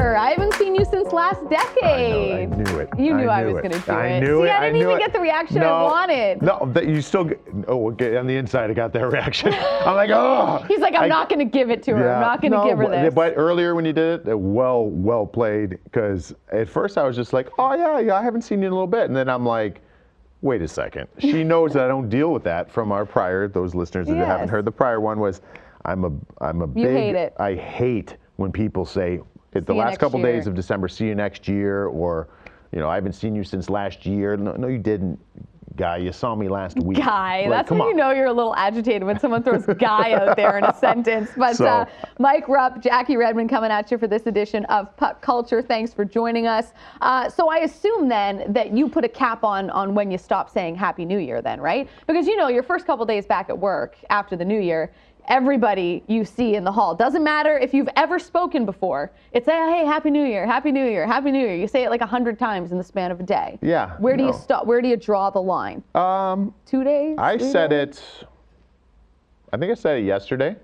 I haven't seen you since last decade. I, know, I knew it. You knew I, knew was going to do I it. knew See, it. I didn't knew even it. get the reaction no, I wanted. No, that you still. Get, oh, okay, on the inside, I got that reaction. I'm like, oh. He's like, I'm I- not going to give it to her. I'm not going to no, give her this. But earlier when you did it, uh, well, well played. Because at first I was just like, oh yeah, yeah, I haven't seen you in a little bit, and then I'm like, wait a second. She knows that I don't deal with that from our prior. Those listeners that haven't heard the prior one was, I'm a, I'm a big. hate it. I hate when people say the last couple days of December, see you next year, or, you know, I haven't seen you since last year. No, no, you didn't, guy. You saw me last week. guy. Like, That's when you know you're a little agitated when someone throws guy out there in a sentence. But So- uh, Mike Rupp, Jackie Redmond coming at you for this edition of Puck Culture. Thanks for joining us. Uh, so I assume then that you put a cap on on when you stop saying Happy New Year, then, right? Because you know your first couple days back at work after the New Year. Everybody you see in the hall doesn't matter if you've ever spoken before. It's a hey, Happy New Year, Happy New Year, Happy New Year. You say it like a hundred times in the span of a day. Yeah, Where do you stop? Where do you draw the line? Um, Two days? I said days? it. I think I said it yesterday.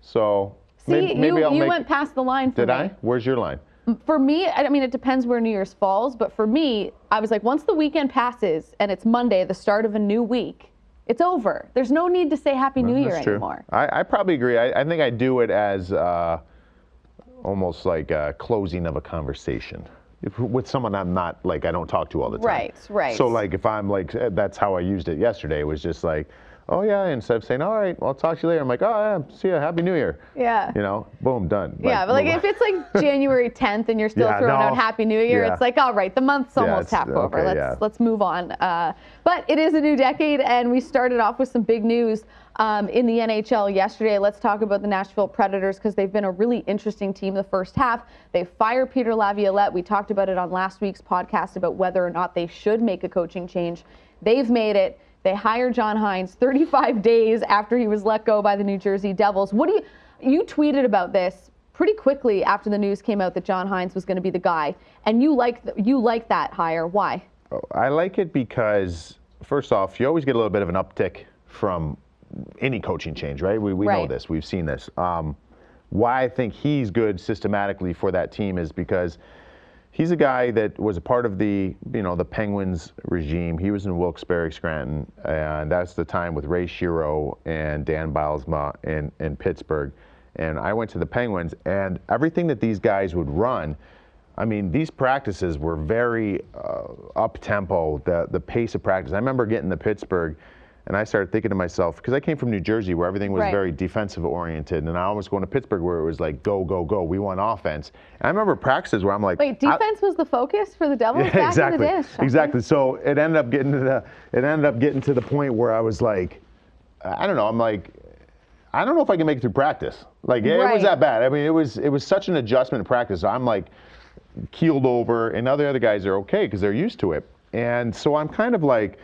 So See, maybe, maybe you, I'll you make. went past the line did me. I? Where's your line? For me, I mean, it depends where New Year's falls, but for me, I was like, once the weekend passes and it's Monday, the start of a new week, it's over. There's no need to say Happy New Year true. anymore. I, I probably agree. I, I think I do it as uh, almost like a closing of a conversation. If, with someone I'm not like I don't talk to all the time. Right, right. So like if I'm like eh, that's how I used it yesterday. It was just like, oh yeah, instead of saying all right, I'll talk to you later. I'm like, oh yeah, see ya, happy New Year. Yeah. You know, boom, done. Yeah, but like if it's like January 10th and you're still Yeah, throwing no. out Happy New Year, Yeah. it's like all right, the month's almost it's- half over. okay, let's yeah. let's move on. Uh, but it is a new decade, and we started off with some big news um, in the NHL yesterday. Let's talk about the Nashville Predators because they've been a really interesting team the first half. They fired Peter Laviolette. We talked about it on last week's podcast about whether or not they should make a coaching change. They've made it. They hired John Hynes 35 days after he was let go by the New Jersey Devils. What do you you tweeted about this pretty quickly after the news came out that John Hynes was going to be the guy, and you like you like that hire. Why? I like it because, first off, you always get a little bit of an uptick from any coaching change, right? We, we know this, we've seen this. Um, why I think he's good systematically for that team is because he's a guy that was a part of the, you know, the Penguins regime. He was in Wilkes-Barre, Scranton, and that's the time with Ray Shero and Dan Bylsma in, in Pittsburgh. And I went to the Penguins, and everything that these guys would run, I mean, these practices were very uh, up tempo. The the pace of practice. I remember getting to Pittsburgh, and I started thinking to myself because I came from New Jersey where everything was Right. very defensive oriented, and I almost going to Pittsburgh where it was like go go go. We want offense. And I remember practices where I'm like, Wait, defense was the focus for the Devils yeah, back exactly. in the. Shocking. Exactly. So it ended up getting to the it ended up getting to the point where I was like, I don't know. I'm like, I don't know if I can make it through practice. Like it Right. was that bad. I mean, it was it was such an adjustment in practice. I'm like keeled over, and other other guys are okay because they're used to it. And so I'm kind of like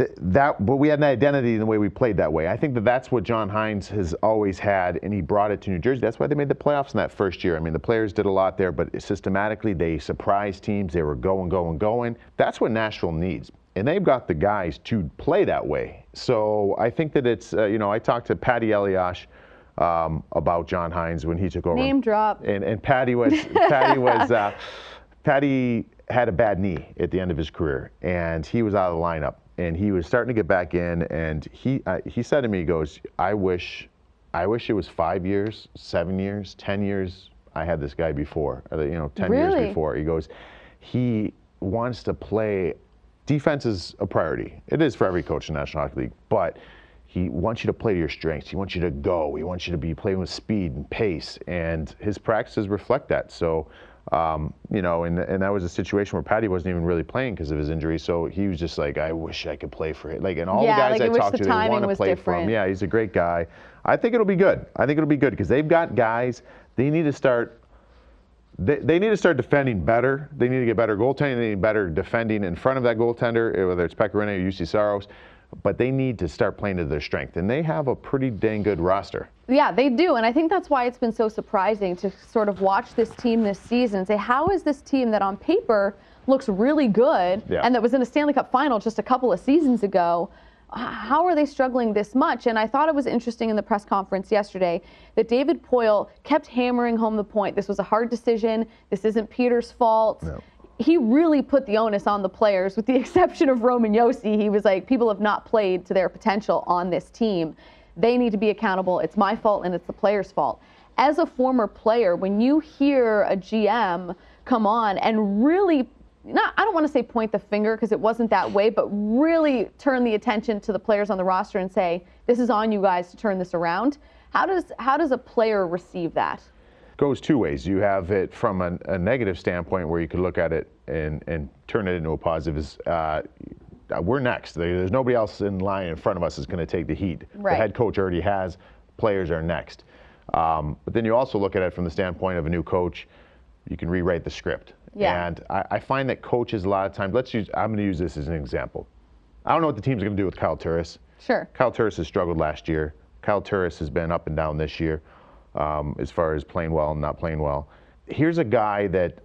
th- that but we had an identity in the way we played that way. I think that that's what John Hynes has always had, and he brought it to New Jersey. That's why they made the playoffs in that first year. I mean, the players did a lot there, but systematically they surprised teams. They were going, going, going. That's what Nashville needs, and they've got the guys to play that way. So I think that it's uh, you know I talked to Patty Eliash. Um, about John Hynes when he took over. Name drop. And, and Patty was Patty was uh, Patty had a bad knee at the end of his career, and he was out of the lineup, and he was starting to get back in, and he uh, he said to me, he goes, I wish, I wish it was five years, seven years, ten years. I had this guy before, uh, you know, ten Really? years before. He goes, he wants to play. Defense is a priority. It is for every coach in the National Hockey League, but he wants you to play to your strengths. He wants you to go. He wants you to be playing with speed and pace, and his practices reflect that. So, um, you know, and, and that was a situation where Patty wasn't even really playing because of his injury. So he was just like, I wish I could play for him. Like, and all Yeah, the guys like, I talked the to, they want to play for him. Yeah, he's a great guy. I think it'll be good. I think it'll be good because they've got guys. They need to start they, they need to start defending better. They need to get better goaltending. They need better defending in front of that goaltender, eh, whether it's Pekka Rinne or Juuse Saros. But they need to start playing to their strength. And they have a pretty dang good roster. Yeah, they do. And I think that's why it's been so surprising to sort of watch this team this season and say, how is this team that on paper looks really good Yeah. and that was in a Stanley Cup final just a couple of seasons ago? how are they struggling this much? And I thought it was interesting in the press conference yesterday that David Poile kept hammering home the point. This was a hard decision. This isn't Peter's fault. No. He really put the onus on the players, with the exception of Roman Josi. He was like, people have not played to their potential on this team. They need to be accountable. It's my fault and it's the players' fault. As a former player, when you hear a GM come on and really not I don't want to say point the finger because it wasn't that way, but really turn the attention to the players on the roster and say, this is on you guys to turn this around. How does how does a player receive that? Goes two ways. You have it from a, a negative standpoint where you could look at it and and turn it into a positive. Is uh, we're next. There's nobody else in line in front of us is going to take the heat. Right. The head coach already has. Players are next. Um, but then you also look at it from the standpoint of a new coach. You can rewrite the script. Yeah. And I, I, find that coaches a lot of times, let's use, I'm going to use this as an example. I don't know what the team's going to do with Kyle Turris. Sure. Kyle Turris has struggled last year. Kyle Turris has been up and down this year um, as far as playing well and not playing well. Here's a guy that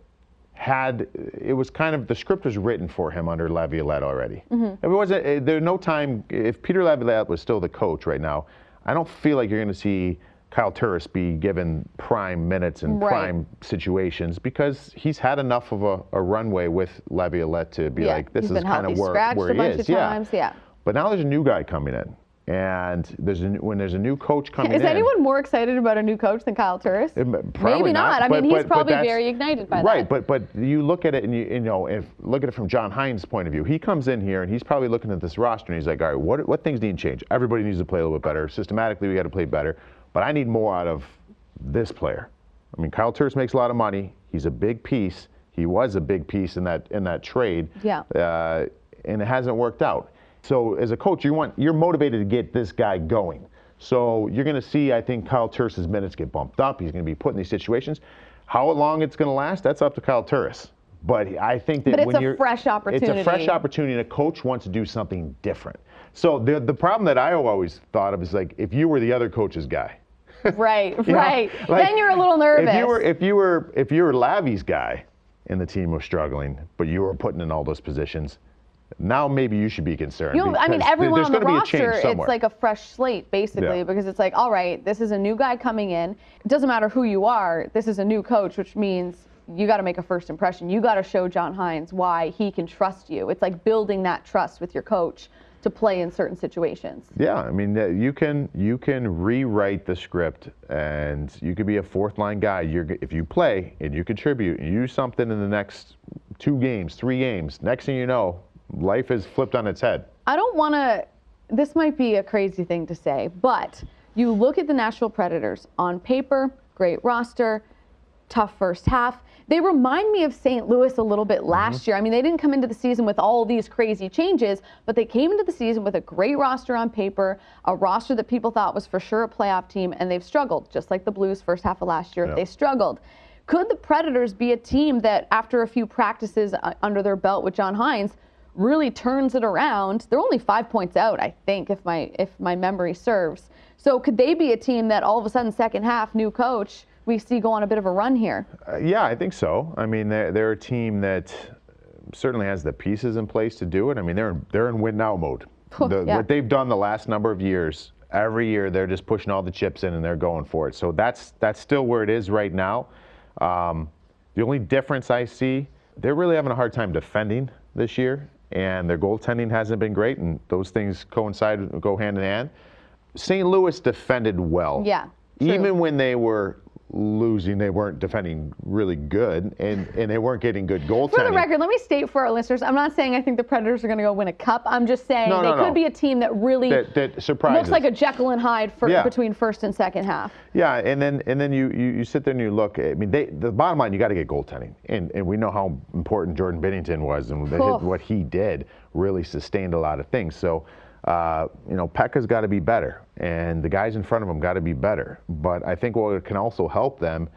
had it was kind of the script was written for him under Laviolette already. Mm-hmm. It wasn't eh, there. No time if Peter Laviolette was still the coach right now. I don't feel like you're going to see Kyle Turris be given prime minutes and right. prime situations because he's had enough of a, a runway with Laviolette to be yeah. like, this he's is kind of where, where he is. yeah. yeah. But now there's a new guy coming in. And there's a, when there's a new coach coming is in. Is anyone more excited about a new coach than Kyle Turris? It, Maybe not. I but, mean, he's but, probably but very ignited by right, that. Right, but but you look at it and you, you know, if look at it from John Hynes' point of view. He comes in here and he's probably looking at this roster and he's like, all right, what what things need to change? Everybody needs to play a little bit better. Systematically, we got to play better. But I need more out of this player. I mean, Kyle Turris makes a lot of money. He's a big piece. He was a big piece in that in that trade. Yeah. Uh, and it hasn't worked out. So as a coach, you want you're motivated to get this guy going. So you're going to see, I think, Kyle Turris's minutes get bumped up. He's going to be put in these situations. How long it's going to last, that's up to Kyle Turris. But I think that but when you're, fresh opportunity. It's a fresh opportunity, and a coach wants to do something different. So the the problem that I always thought of is like if you were the other coach's guy, Right, right. Like, then you're a little nervous. If you were if you were if you were Lavi's guy and the team was struggling, but you were putting in all those positions, now maybe you should be concerned. You know, I mean, everyone on the roster, it's like a fresh slate, basically, yeah. because it's like, all right, this is a new guy coming in. It doesn't matter who you are. This is a new coach, which means you got to make a first impression. You got to show John Hynes why he can trust you. It's like building that trust with your coach to play in certain situations. Yeah, I mean, you can you can rewrite the script, and you could be a fourth line guy. You're if you play and you contribute and you do something in the next two games, three games. Next thing you know, life is flipped on its head. I don't want to. This might be a crazy thing to say, but you look at the Nashville Predators on paper, great roster, tough first half. They remind me of St. Louis a little bit last mm-hmm. year. I mean, they didn't come into the season with all these crazy changes, but they came into the season with a great roster on paper, a roster that people thought was for sure a playoff team, and they've struggled, just like the Blues first half of last year. Yep. They struggled. Could the Predators be a team that, after a few practices uh, under their belt with John Hynes, really turns it around? They're only five points out, I think, if my if my memory serves. So could they be a team that all of a sudden, second half, new coach? we see go on a bit of a run here. Uh, yeah, I think so. I mean, they're, they're a team that certainly has the pieces in place to do it. I mean, they're they're in win now mode. The, yeah. What they've done the last number of years, every year they're just pushing all the chips in and they're going for it. So that's that's still where it is right now. Um, the only difference I see, they're really having a hard time defending this year, and their goaltending hasn't been great, and those things coincide go hand in hand. St. Louis defended well. Yeah. True. Even when they were losing. They weren't defending really good, and, and they weren't getting good goaltending. For the record, let me state for our listeners, I'm not saying I think the Predators are going to go win a cup. I'm just saying no, they no, could no. be a team that really that, that surprises. looks like a Jekyll and Hyde for, yeah. between first and second half. Yeah, and then and then you, you, you sit there and you look. I mean, they, the bottom line, you got to get goaltending, and and we know how important Jordan Binnington was, and oh. what he did really sustained a lot of things. So uh, you know, Pekka's got to be better, and the guys in front of him got to be better. But I think what can also help them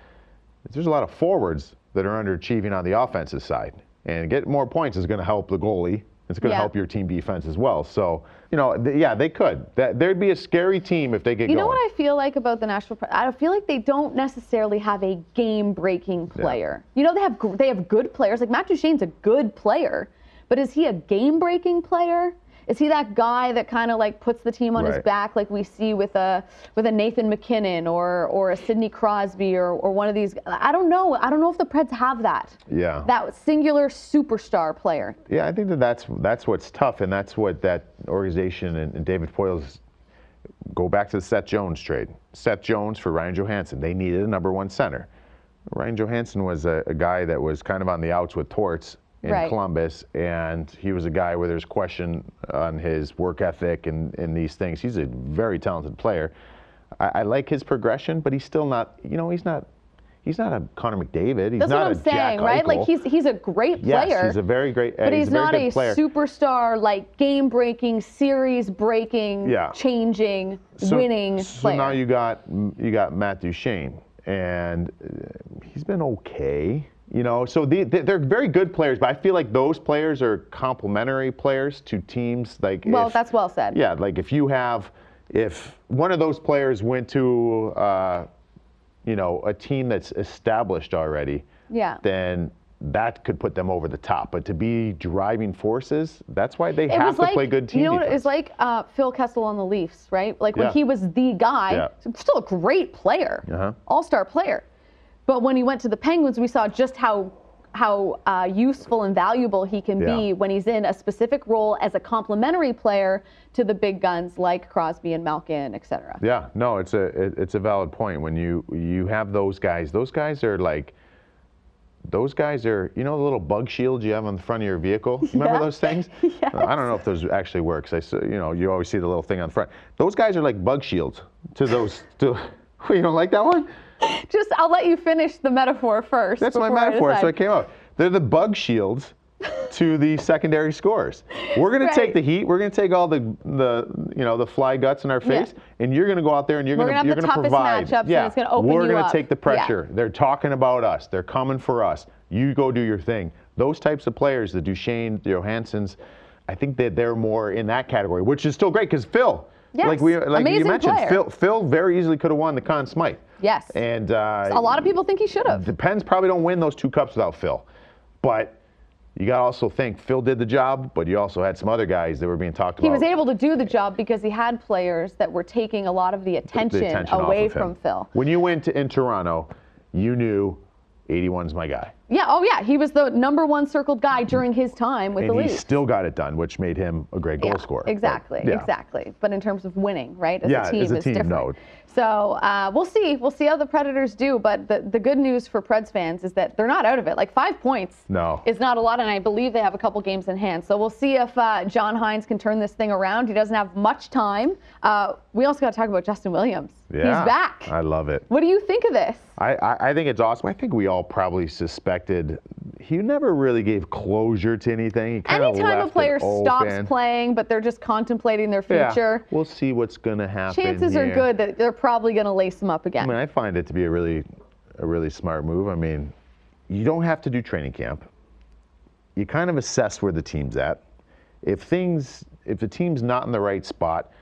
is there's a lot of forwards that are underachieving on the offensive side, and getting more points is going to help the goalie. It's going to yeah. help your team defense as well. So, you know, th- yeah, they could. That, there'd be a scary team if they get you going. know what I feel like about the Nashville? I feel like they don't necessarily have a game-breaking player. Yeah. You know, they have they have good players. Like Matt Duchene's a good player, but is he a game-breaking player? Is he that guy that kind of like puts the team on his back, like we see with a with a Nathan MacKinnon or or a Sidney Crosby or or one of these? I don't know. I don't know if the Preds have that. Yeah. That singular superstar player. Yeah, I think that that's that's what's tough, and that's what that organization and, and David Poile's go back to the Seth Jones trade. Seth Jones for Ryan Johansen. They needed a number one center. Ryan Johansen was a, a guy that was kind of on the outs with Torts in Right. Columbus, and he was a guy where there's question on his work ethic and, and these things. He's a very talented player. I, I like his progression, but he's still not. You know, he's not. He's not a Connor McDavid. He's That's not what I'm a Jack saying, right? Like he's he's a great yes, player. he's a very great. uh, but he's, he's, a not a player. superstar, like game breaking, series breaking, Yeah. changing, So- winning so player. now you got you got Matt Duchene, and uh, he's been okay. You know, so the, they, they're very good players, but I feel like those players are complementary players to teams. Like, well, if- that's well said. yeah, like if you have, if one of those players went to, uh, you know, a team that's established already, Yeah. then that could put them over the top. But to be driving forces, that's why they It have to like, play good team You know what? defense. It's like uh, Phil Kessel on the Leafs, right? Like when Yeah. he was the guy, Yeah. still a great player, Uh-huh. all-star player. But when he went to the Penguins, we saw just how how uh, useful and valuable he can be when he's in a specific role as a complementary player to the big guns like Crosby and Malkin, et cetera. Yeah, no, it's a it, it's a valid point. When you you have those guys, those guys are like, those guys are you know the little bug shields you have on the front of your vehicle. You Remember Yeah. those things? Yes. I don't know if those actually work. I you know you always see the little thing on the front. Those guys are like bug shields to those. To, you don't like that one? Just, I'll let you finish the metaphor first. That's my I metaphor. So it came out. They're the bug shields to the secondary scores. We're going Right. to take the heat. We're going to take all the the you know the fly guts in our Yeah. face, and you're going to go out there and you're going gonna you're going to provide. matchups, and it's gonna open we're gonna take the Yeah. pressure. They're talking about us. They're coming for us. You go do your thing. Those types of players, the Duchene, the Johansens, I think that they're more in that category, which is still great because Phil. Yes, Like we like you mentioned, player. Phil Phil very easily could have won the Conn Smythe. Yes. And uh, a lot of people think he should have. the Pens probably don't win those two cups without Phil. But you got to also think Phil did the job, but you also had some other guys that were being talked He about. He was able to do the job because he had players that were taking a lot of the the attention, attention away of from Phil. When you went to in Toronto, you knew 81's my guy. Yeah, oh yeah, he was the number one circled guy during his time with and the league. he still got it done, which made him a great goal Yeah, scorer. But, Exactly, yeah. exactly. But in terms of winning, right? As Yeah, a team, as a it's team, different. no. So uh, we'll see. We'll see how the Predators do. But the, the good news for Preds fans is that they're not out of it. Like five points No. is not a lot, and I believe they have a couple games in hand. So we'll see if uh, John Hynes can turn this thing around. He doesn't have much time. Uh, we also got to talk about Justin Williams. Yeah, He's back. I love it. what do you think of this? I, I, I think it's awesome. I think we all probably suspected he never really gave closure to anything. Anytime left a player stops open. playing, but they're just contemplating their Yeah, future, we'll see what's going to happen. chances are good that they're probably going to lace him up again. I mean, I find it to be a really, a really smart move. I mean, you don't have to do training camp. You kind of assess where the team's at. If things, if the team's not in the right spot,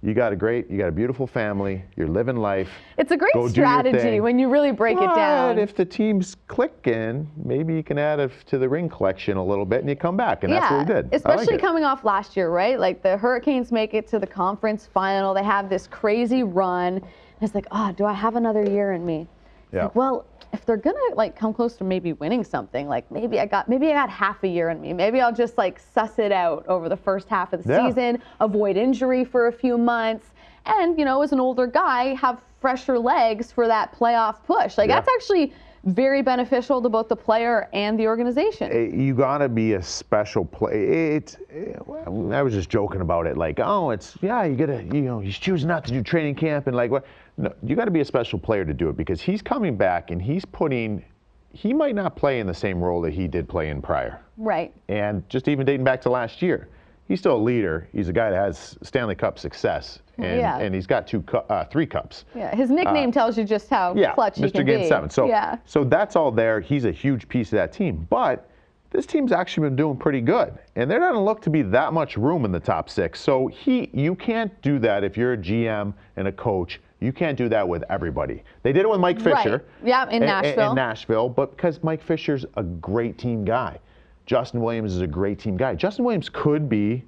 you got a great, you got a beautiful family. You're living life. It's a great Go strategy when you really break it down. But if the team's clicking, maybe you can add to the ring collection a little bit, and you come back, and that's what we did. I like Especially coming off last year, right? Like the Hurricanes make it to the conference final. They have this crazy run. And it's like, oh, do I have another year in me? Yeah. like, well, if they're gonna like come close to maybe winning something, like maybe I got maybe I got half a year in me. Maybe I'll just like suss it out over the first half of the Yeah. season, avoid injury for a few months, and you know, as an older guy, have fresher legs for that playoff push. Like Yeah. that's actually very beneficial to both the player and the organization. Eh, you gotta be a special play. It, eh, well, I was just joking about it, like, oh, it's yeah, you gotta, you know, he's choosing not to do training camp and like what? No, you got to be a special player to do it because he's coming back and he's putting. He might not play in the same role that he did play in prior, right. and just even dating back to last year, he's still a leader. He's a guy that has Stanley Cup success, and, Yeah. and he's got two, cu- uh, three cups. Yeah, his nickname tells you just how Uh, Yeah, clutch he is. Mr. can Game be. Seven. So, yeah, so that's all there. He's a huge piece of that team. But this team's actually been doing pretty good, and there doesn't look to be that much room in the top six. So he, you can't do that if you're a GM and a coach. You can't do that with everybody. They did it with Mike Fisher. Right. Yeah, in Nashville. In Nashville, but because Mike Fisher's a great team guy. Justin Williams is a great team guy. Justin Williams could be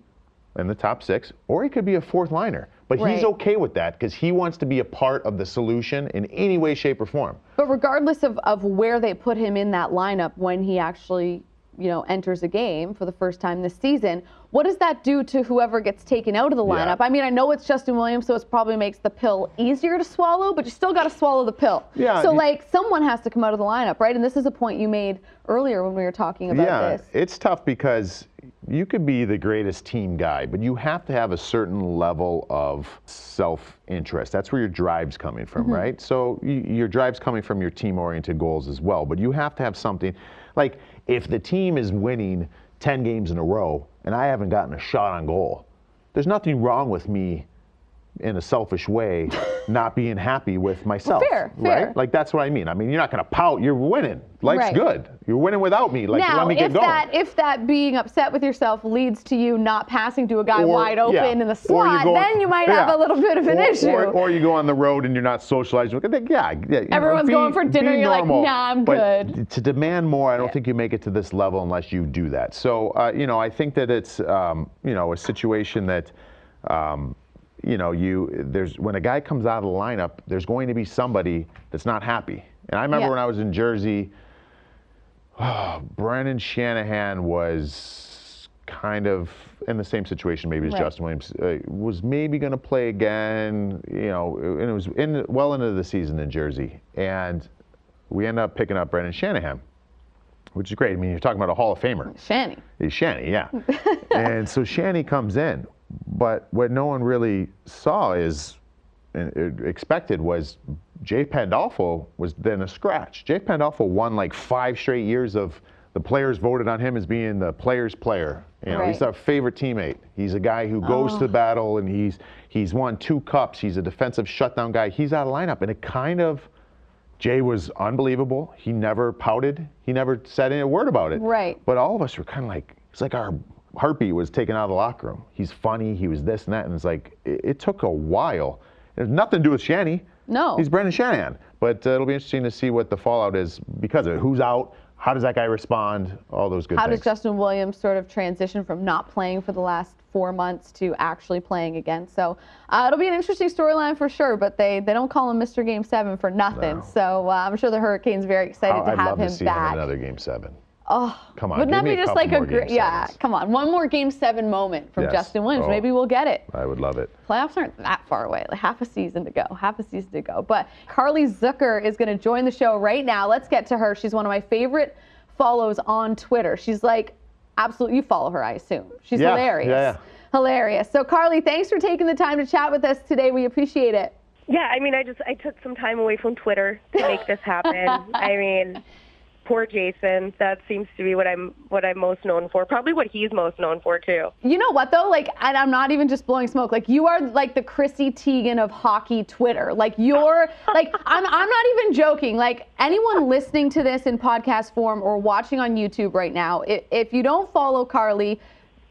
in the top six, or he could be a fourth liner. But Right. he's okay with that because he wants to be a part of the solution in any way, shape, or form. But regardless of, of where they put him in that lineup when he actually, you know, enters a game for the first time this season, what does that do to whoever gets taken out of the Yeah. lineup? I mean, I know it's Justin Williams, so it probably makes the pill easier to swallow, but you still got to swallow the pill. Yeah, So like someone has to come out of the lineup, right? And this is a point you made earlier when we were talking about yeah, this. it's tough because you could be the greatest team guy, but you have to have a certain level of self-interest. That's where your drive's coming from, Mm-hmm. right? So y- your drive's coming from your team-oriented goals as well, but you have to have something like if the team is winning 10 games in a row and I haven't gotten a shot on goal, there's nothing wrong with me in a selfish way not being happy with myself. fair, fair. right? Like that's what I mean. I mean, you're not going to pout. You're winning. Life's Right. good. You're winning without me. Like now, let me get if going. that if that being upset with yourself leads to you not passing to a guy Or- wide open yeah. in the slot, then you might have a little bit of an or, issue. Or, or you go on the road and you're not socializing. Yeah, yeah. you know, Everyone's be- going for dinner, you're like. "Nah, I'm But good." To demand more, I don't Yeah. think you make it to this level unless you do that. So, uh, you know, I think that it's, um, you know, a situation that. Um, you know, you there's when a guy comes out of the lineup, there's going to be somebody that's not happy. And I remember Yeah. when I was in Jersey, Brendan Shanahan was kind of in the same situation maybe as Right. Justin Williams. Uh, was maybe going to play again, you know, and it was in well into the season in Jersey, and we ended up picking up Brendan Shanahan, which is great. I mean, you're talking about a Hall of Famer. Shanny. He's Shanny, yeah. and so Shanny comes in, but what no one really saw is, expected was, Jay Pandolfo was then a scratch. Jay Pandolfo won like five straight years of the players voted on him as being the players' player. You know, he's our favorite teammate. He's a guy who goes to oh. battle and he's he's won two cups. He's a defensive shutdown guy. He's out of lineup, and it kind of. Jay was unbelievable. He never pouted. He never said any word about it. Right. But all of us were kind of like, it's like our heartbeat was taken out of the locker room. He's funny. He was this and that. And it's like, it, it took a while. It has nothing to do with Shanny. No. He's Brendan Shanahan. But uh, it'll be interesting to see what the fallout is because of it. Who's out? How does that guy respond? All those good things. How things. does Justin Williams sort of transition from not playing for the last four months to actually playing again? So uh, it'll be an interesting storyline for sure. But they they don't call him Mr. Game Seven for nothing. No. So uh, I'm sure the Hurricanes very excited How- to I'd have love him to see back. him in another game seven. Oh, Come on, wouldn't that be just like a great? Yeah, sevens. come on, one more Game Seven moment from Yes. Justin Williams. Oh. Maybe we'll get it. I would love it. Playoffs aren't that far away, like half a season to go, half a season to go. But Carly Zucker is going to join the show right now. Let's get to her. She's one of my favorite follows on Twitter. She's like, absolutely, you follow her, I assume. She's Yeah, hilarious. yeah, yeah. Hilarious. So, Carly, thanks for taking the time to chat with us today. We appreciate it. Yeah, I mean, I just I took some time away from Twitter to make this happen. I mean, poor Jason. That seems to be what I'm what I'm most known for. Probably what he's most known for too. You know what though? Like, and I'm not even just blowing smoke. Like, you are like the Chrissy Teigen of hockey Twitter. Like, you're like, I'm, I'm not even joking. Like, anyone listening to this in podcast form or watching on YouTube right now, if, if you don't follow Carly,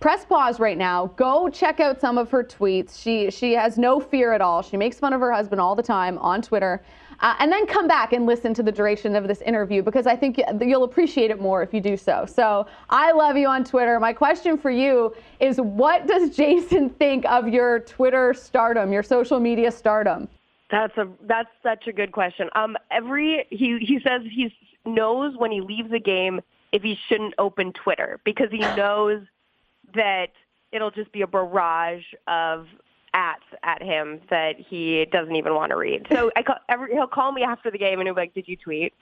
press pause right now. Go check out some of her tweets. She she has no fear at all. She makes fun of her husband all the time on Twitter. Uh, and then come back and listen to the duration of this interview because I think you'll appreciate it more if you do so. So I love you on Twitter. My question for you is what does Jason think of your Twitter stardom, your social media stardom? That's a that's such a good question. Um, every he he says he knows when he leaves a game if he shouldn't open Twitter because he knows that it'll just be a barrage of ats at him that he doesn't even want to read. So I call, every, he'll call me after the game and he'll be like, "Did you tweet?"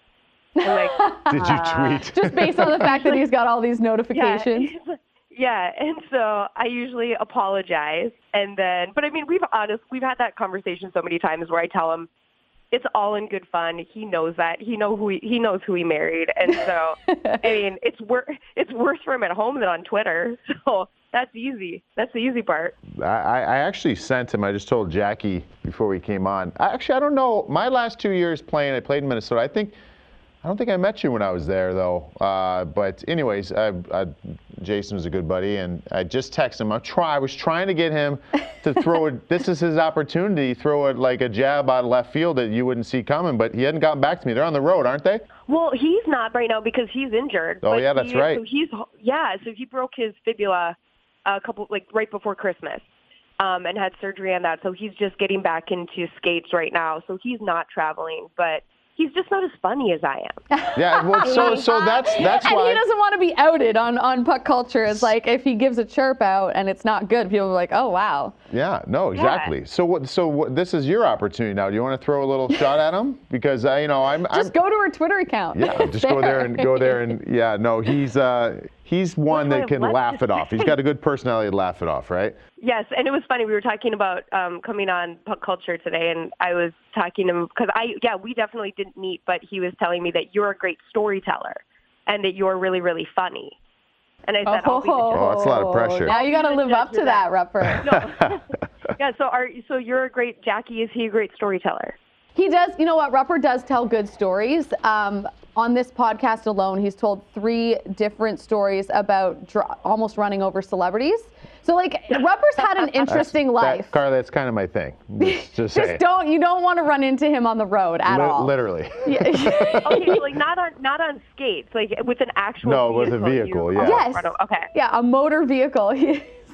I'm like, Did you Uh, tweet? Just based on the fact that he's got all these notifications. yeah. And so I usually apologize, and then, but I mean, we've honest, we've had that conversation so many times where I tell him it's all in good fun. He knows that. He know who he, he knows who he married, and so I mean, it's wor- it's worse for him at home than on Twitter. So that's easy. That's the easy part. I, I actually sent him. I just told Jackie before we came on. I, actually, I don't know. My last two years playing, I played in Minnesota. I think I don't think I met you when I was there though. Uh, but anyways, I, I, Jason was a good buddy, and I just texted him. I try. I was trying to get him to throw it. This is his opportunity. Throw it like a jab out of left field that you wouldn't see coming. But he hadn't gotten back to me. They're on the road, aren't they? Well, he's not right now because he's injured. Oh, yeah, that's he- right. So he's yeah. So he broke his fibula a couple like right before Christmas, um, and had surgery on that. So he's just getting back into skates right now. So he's not traveling, but he's just not as funny as I am. Yeah, well, so so that's that's and why. he doesn't want to be outed on, on puck culture. It's like if he gives a chirp out and it's not good, people are like, oh, wow. Yeah, no, exactly. So what? So what, this is your opportunity now. Do you want to throw a little shot at him? Because I, you know, I'm. Just I'm, go to her Twitter account. Yeah, just go there and go there and yeah. No, he's uh, he's one Well, that can laugh it off. He's got a good personality to laugh it off, right? Yes, and it was funny. We were talking about um, coming on Puck Culture today, and I was talking to him because I, yeah, we definitely didn't meet, but he was telling me that you're a great storyteller and that you're really, really funny. And I said, I'll Oh, that's a lot of pressure. Now you got to live up to that, Rupper. No. yeah. So are so you're a great Jackie? Is he a great storyteller? He does, you know what? Rupper does tell good stories. Um, on this podcast alone, he's told three different stories about dr- almost running over celebrities. So, like, Rupper's had an interesting life. That, Carly, that's kind of my thing. Just, just. Just don't, you don't want to run into him on the road at Li- all. Literally. Okay, so like not on not on skates, like with an actual No, with vehicle. a vehicle, yeah. Yes. Run Okay. Yeah, a motor vehicle.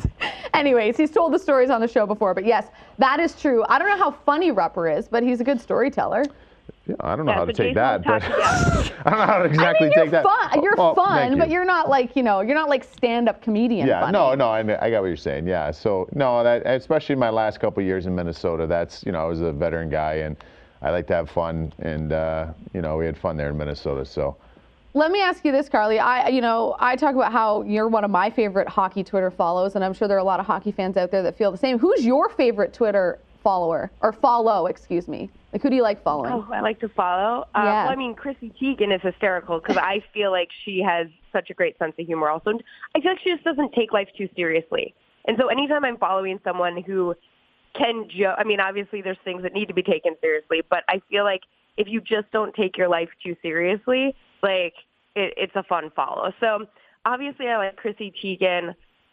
He- Anyways, he's told the stories on the show before, but yes, that is true. I don't know how funny Rupper is, but he's a good storyteller. Yeah, I don't know Yeah, how to take Jason that, but I don't know how to exactly I mean, you're take that. fun. You're Oh, fun, thank but you. you're not like you know, you're not like stand-up comedian. Yeah, funny. no, no, I, I got what you're saying. Yeah, so no, that especially my last couple of years in Minnesota, that's you know I was a veteran guy and I like to have fun, and uh, you know we had fun there in Minnesota. So Let me ask you this, Carly. I, you know, I talk about how you're one of my favorite hockey Twitter follows, and I'm sure there are a lot of hockey fans out there that feel the same. Who's your favorite Twitter follower or follow? Excuse me. Like, who do you like following? Oh, I like to follow. Uh, Yeah. Well, I mean, Chrissy Teigen is hysterical because I feel like she has such a great sense of humor. Also, I feel like she just doesn't take life too seriously. And so, anytime I'm following someone who can joke, I mean, obviously there's things that need to be taken seriously, but I feel like if you just don't take your life too seriously, like it, it's a fun follow. So obviously, I like Chrissy Teigen.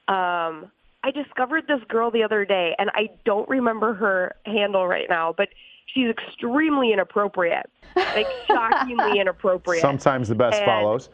Um, I discovered this girl the other day, and I don't remember her handle right now, but she's extremely inappropriate, like shockingly inappropriate. sometimes the best And- follows.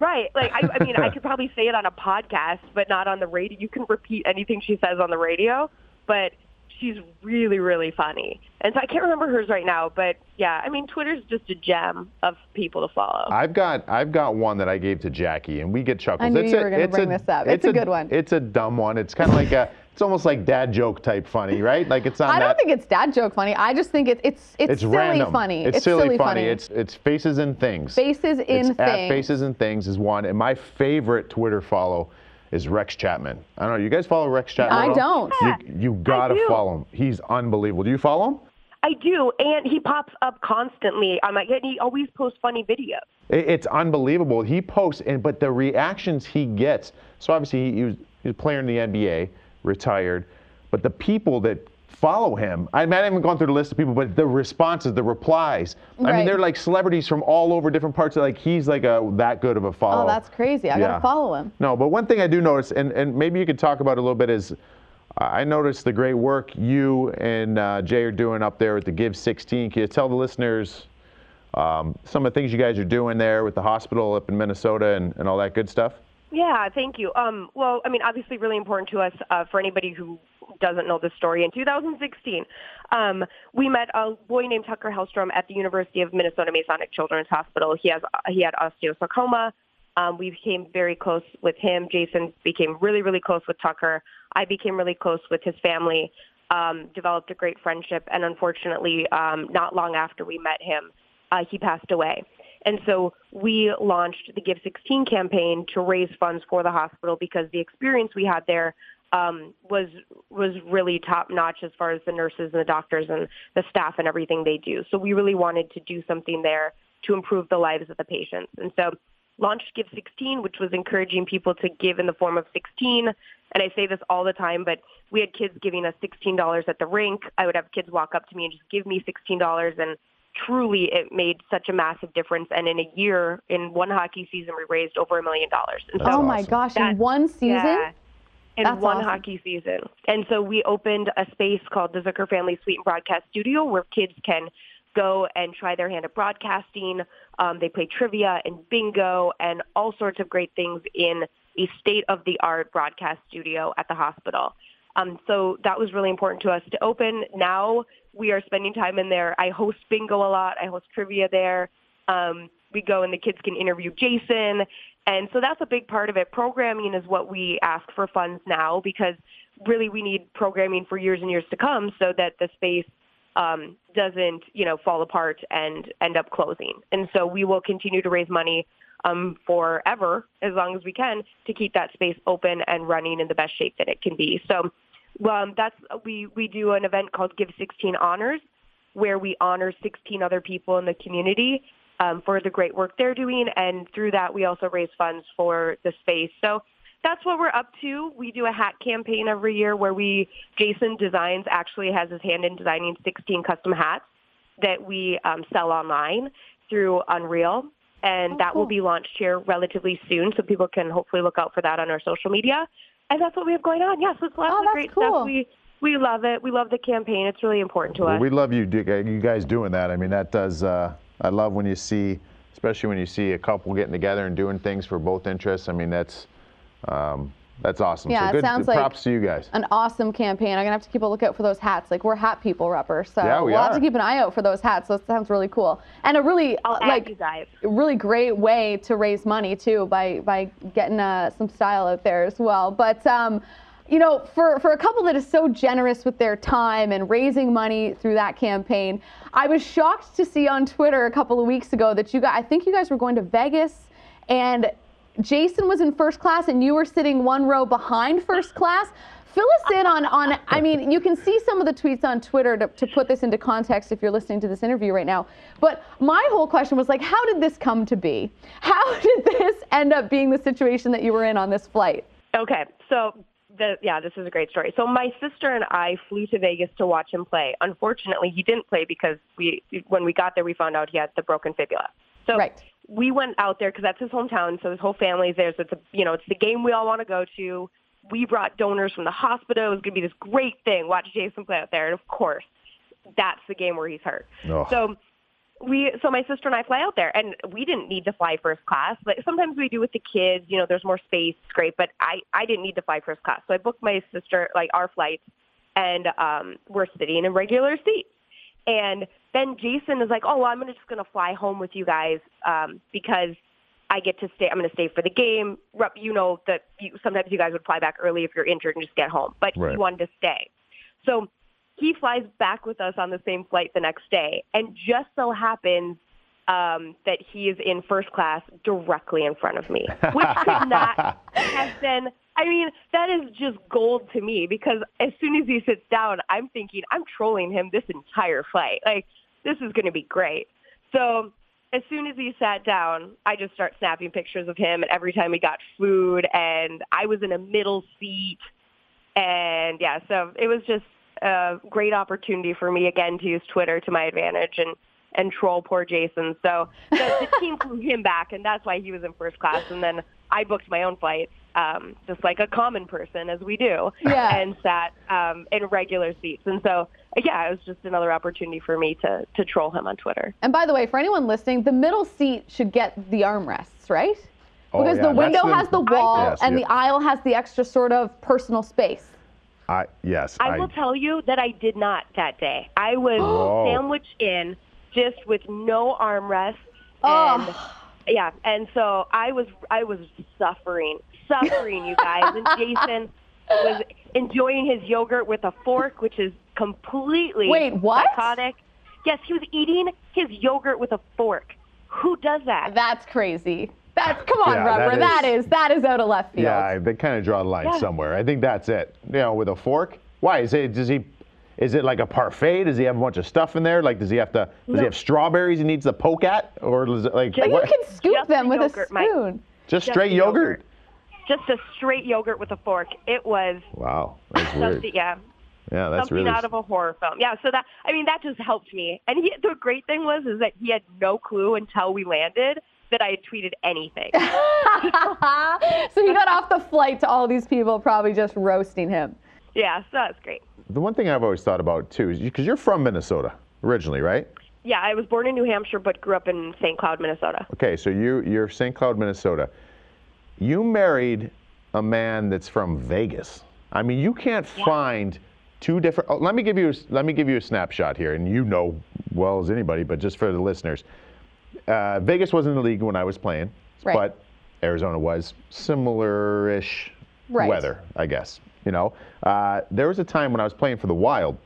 Right. Like, I, I mean, I could probably say it on a podcast, but not on the radio. You can repeat anything she says on the radio, but she's really, really funny. And so I can't remember hers right now, but yeah, I mean, Twitter's just a gem of people to follow. I've got I've got one that I gave to Jackie, and we get chuckles. I knew it's you a, were gonna it's bring a, this up. It's a good one. It's a dumb one. It's kind of like a. It's almost like dad joke type funny, right? Like it's not. I don't that, think it's dad joke funny. I just think it's it's it's, it's silly random. funny. It's, silly, funny. It's it's faces and things. faces in it's things. At faces and things is one, and my favorite Twitter follow is Rex Chapman. I don't know. You guys follow Rex Chapman? I don't. You, you gotta do. follow him. He's unbelievable. Do you follow him? I do, and he pops up constantly. I'm like, and he always posts funny videos. It- It's unbelievable. He posts, and but the reactions he gets. So obviously he, he was he's a player in the NBA, retired, but the people that follow him. I, mean, I haven't gone through the list of people, but the responses, the replies. I mean, they're like celebrities from all over different parts. Of, like he's like a that good of a follow. Oh, that's crazy. I Yeah. gotta follow him. No, but one thing I do notice, and, and maybe you could talk about it a little bit, is I noticed the great work you and uh, Jay are doing up there with the Give 16. Can you tell the listeners um, some of the things you guys are doing there with the hospital up in Minnesota and, and all that good stuff? Yeah, thank you. Um, well, I mean, obviously, really important to us. Uh, for anybody who doesn't know the story, in 2016, um, we met a boy named Tucker Hellstrom at the University of Minnesota Masonic Children's Hospital. He has he had osteosarcoma. Um, we became very close with him. Jason became really, really close with Tucker. I became really close with his family. Um, developed a great friendship, and unfortunately, um, not long after we met him, uh, he passed away. And so we launched the Give 16 campaign to raise funds for the hospital because the experience we had there um, was was really top notch as far as the nurses and the doctors and the staff and everything they do. So we really wanted to do something there to improve the lives of the patients. And so launched Give 16, which was encouraging people to give in the form of 16. And I say this all the time, but we had kids giving us $16 at the rink. I would have kids walk up to me and just give me $16 and truly it made such a massive difference. And in a year, in one hockey season, we raised over a million dollars. Oh so my awesome. gosh! In one season. yeah. In That's one awesome. hockey season. And so we opened a space called the Zucker Family Suite and Broadcast Studio where kids can go and try their hand at broadcasting. Um, they play trivia and bingo and all sorts of great things in a state-of-the-art broadcast studio at the hospital. Um, so that was really important to us to open. Now we are spending time in there. I host bingo a lot. I host trivia there. Um, we go and the kids can interview Jason. And so that's a big part of it. Programming is what we ask for funds now because really we need programming for years and years to come so that the space um, doesn't, you know, fall apart and end up closing. And so we will continue to raise money um, forever, as long as we can, to keep that space open and running in the best shape that it can be. So um, that's we we do an event called Give 16 Honors, where we honor 16 other people in the community um, for the great work they're doing, and through that we also raise funds for the space. So that's what we're up to. We do a hat campaign every year where we Jason Designs actually has his hand in designing 16 custom hats that we um, sell online through Unreal and Oh, that will be launched here relatively soon, so people can hopefully look out for that on our social media. And that's what we have going on. Yes, it's lots Oh, of that's great cool. stuff. We we love it. We love the campaign. It's really important to Well, us. we love you, do- you guys doing that. I mean, that does. Uh, I love when you see, especially when you see a couple getting together and doing things for both interests. I mean, that's um, that's awesome. Yeah, so it sounds good like props to you guys. An awesome campaign. I'm gonna have to keep a lookout for those hats. Like we're hat people, Rupper. So Yeah, we will have to keep an eye out for those hats. So it sounds really cool. And a really I'll like you guys. really great way to raise money too by by getting uh, some style out there as well. But um, you know, for for a couple that is so generous with their time and raising money through that campaign, I was shocked to see on Twitter a couple of weeks ago that you guys, I think you guys were going to Vegas, and Jason was in first class and you were sitting one row behind first class. Fill us in on, on I mean, you can see some of the tweets on Twitter to, to put this into context if you're listening to this interview right now. But my whole question was like, how did this come to be? How did this end up being the situation that you were in on this flight? Okay, so the, yeah, this is a great story. So my sister and I flew to Vegas to watch him play. Unfortunately, he didn't play because we when we got there, we found out he had the broken fibula. So Right. We went out there because that's his hometown. So his whole family's there. So it's a you know it's the game we all want to go to. We brought donors from the hospital. It was going to be this great thing. Watch Jason play out there, and of course, that's the game where he's hurt. Oh. So we so my sister and I fly out there and we didn't need to fly first class. Like sometimes we do with the kids, you know, there's more space, it's great, but I I didn't need to fly first class. So I booked my sister like our flights and um we're sitting in regular seats. And then Jason is like, "Oh, well, I'm gonna just going to fly home with you guys um because I get to stay. I'm going to stay for the game. You know that you, sometimes you guys would fly back early if you're injured and just get home, but Right. he wanted to stay. So he flies back with us on the same flight the next day, and just so happens um, that he is in first class directly in front of me, which could not have been. I mean, that is just gold to me because as soon as he sits down, I'm thinking I'm trolling him this entire flight. Like this is going to be great. So as soon as he sat down, I just start snapping pictures of him. And every time he got food, and I was in a middle seat, and yeah, so it was just a great opportunity for me again to use Twitter to my advantage and and troll poor Jason. So the, the team flew him back, and that's why he was in first class. And then I booked my own flight, um, just like a common person as we do, Yeah. and sat um, in regular seats. And so yeah, it was just another opportunity for me to to troll him on Twitter. And by the way, for anyone listening, the middle seat should get the armrests, right? Oh, Because yeah, the window the- has the wall Yes, and yeah. the aisle has the extra sort of personal space. I yes. I will tell you that I did not that day. I was Whoa. sandwiched in just with no armrests Oh. and yeah, and so I was I was suffering, suffering, you guys. And Jason was enjoying his yogurt with a fork, which is completely Wait, what? psychotic. Yes, he was eating his yogurt with a fork. Who does that? That's crazy. That's come on, Yeah, Rupper. that that is- is that is out of left field. Yeah, they kind of draw the line Yeah. somewhere. I think that's it. You know, with a fork. Why is it? Does he? Is it like a parfait? Does he have a bunch of stuff in there? Like, does he have to? Does No. he have strawberries he needs to poke at, or is it like But you can scoop Just them the with yogurt, a Mike. spoon. just Just straight the yogurt? Just a straight yogurt with a fork. It was Wow, that's weird. Yeah, Yeah, that's something really. out of a horror film. Yeah, so that I mean that just helped me. And he, the great thing was is that he had no clue until we landed that I had tweeted anything. so he got off the flight to all these people probably just roasting him. yeah, so that's great. the one thing I've always thought about too is because you're from Minnesota originally, right? Yeah, I was born in New Hampshire but grew up in St. Cloud, Minnesota. Okay, so you you're St. Cloud, Minnesota. You married a man that's from Vegas. I mean, you can't find two different. Oh, let me give you a, let me give you a snapshot here, and you know well as anybody, but just for the listeners, uh, Vegas wasn't in the league when I was playing, Right. but Arizona was similar-ish Right. weather, I guess. You know, uh, there was a time when I was playing for the Wild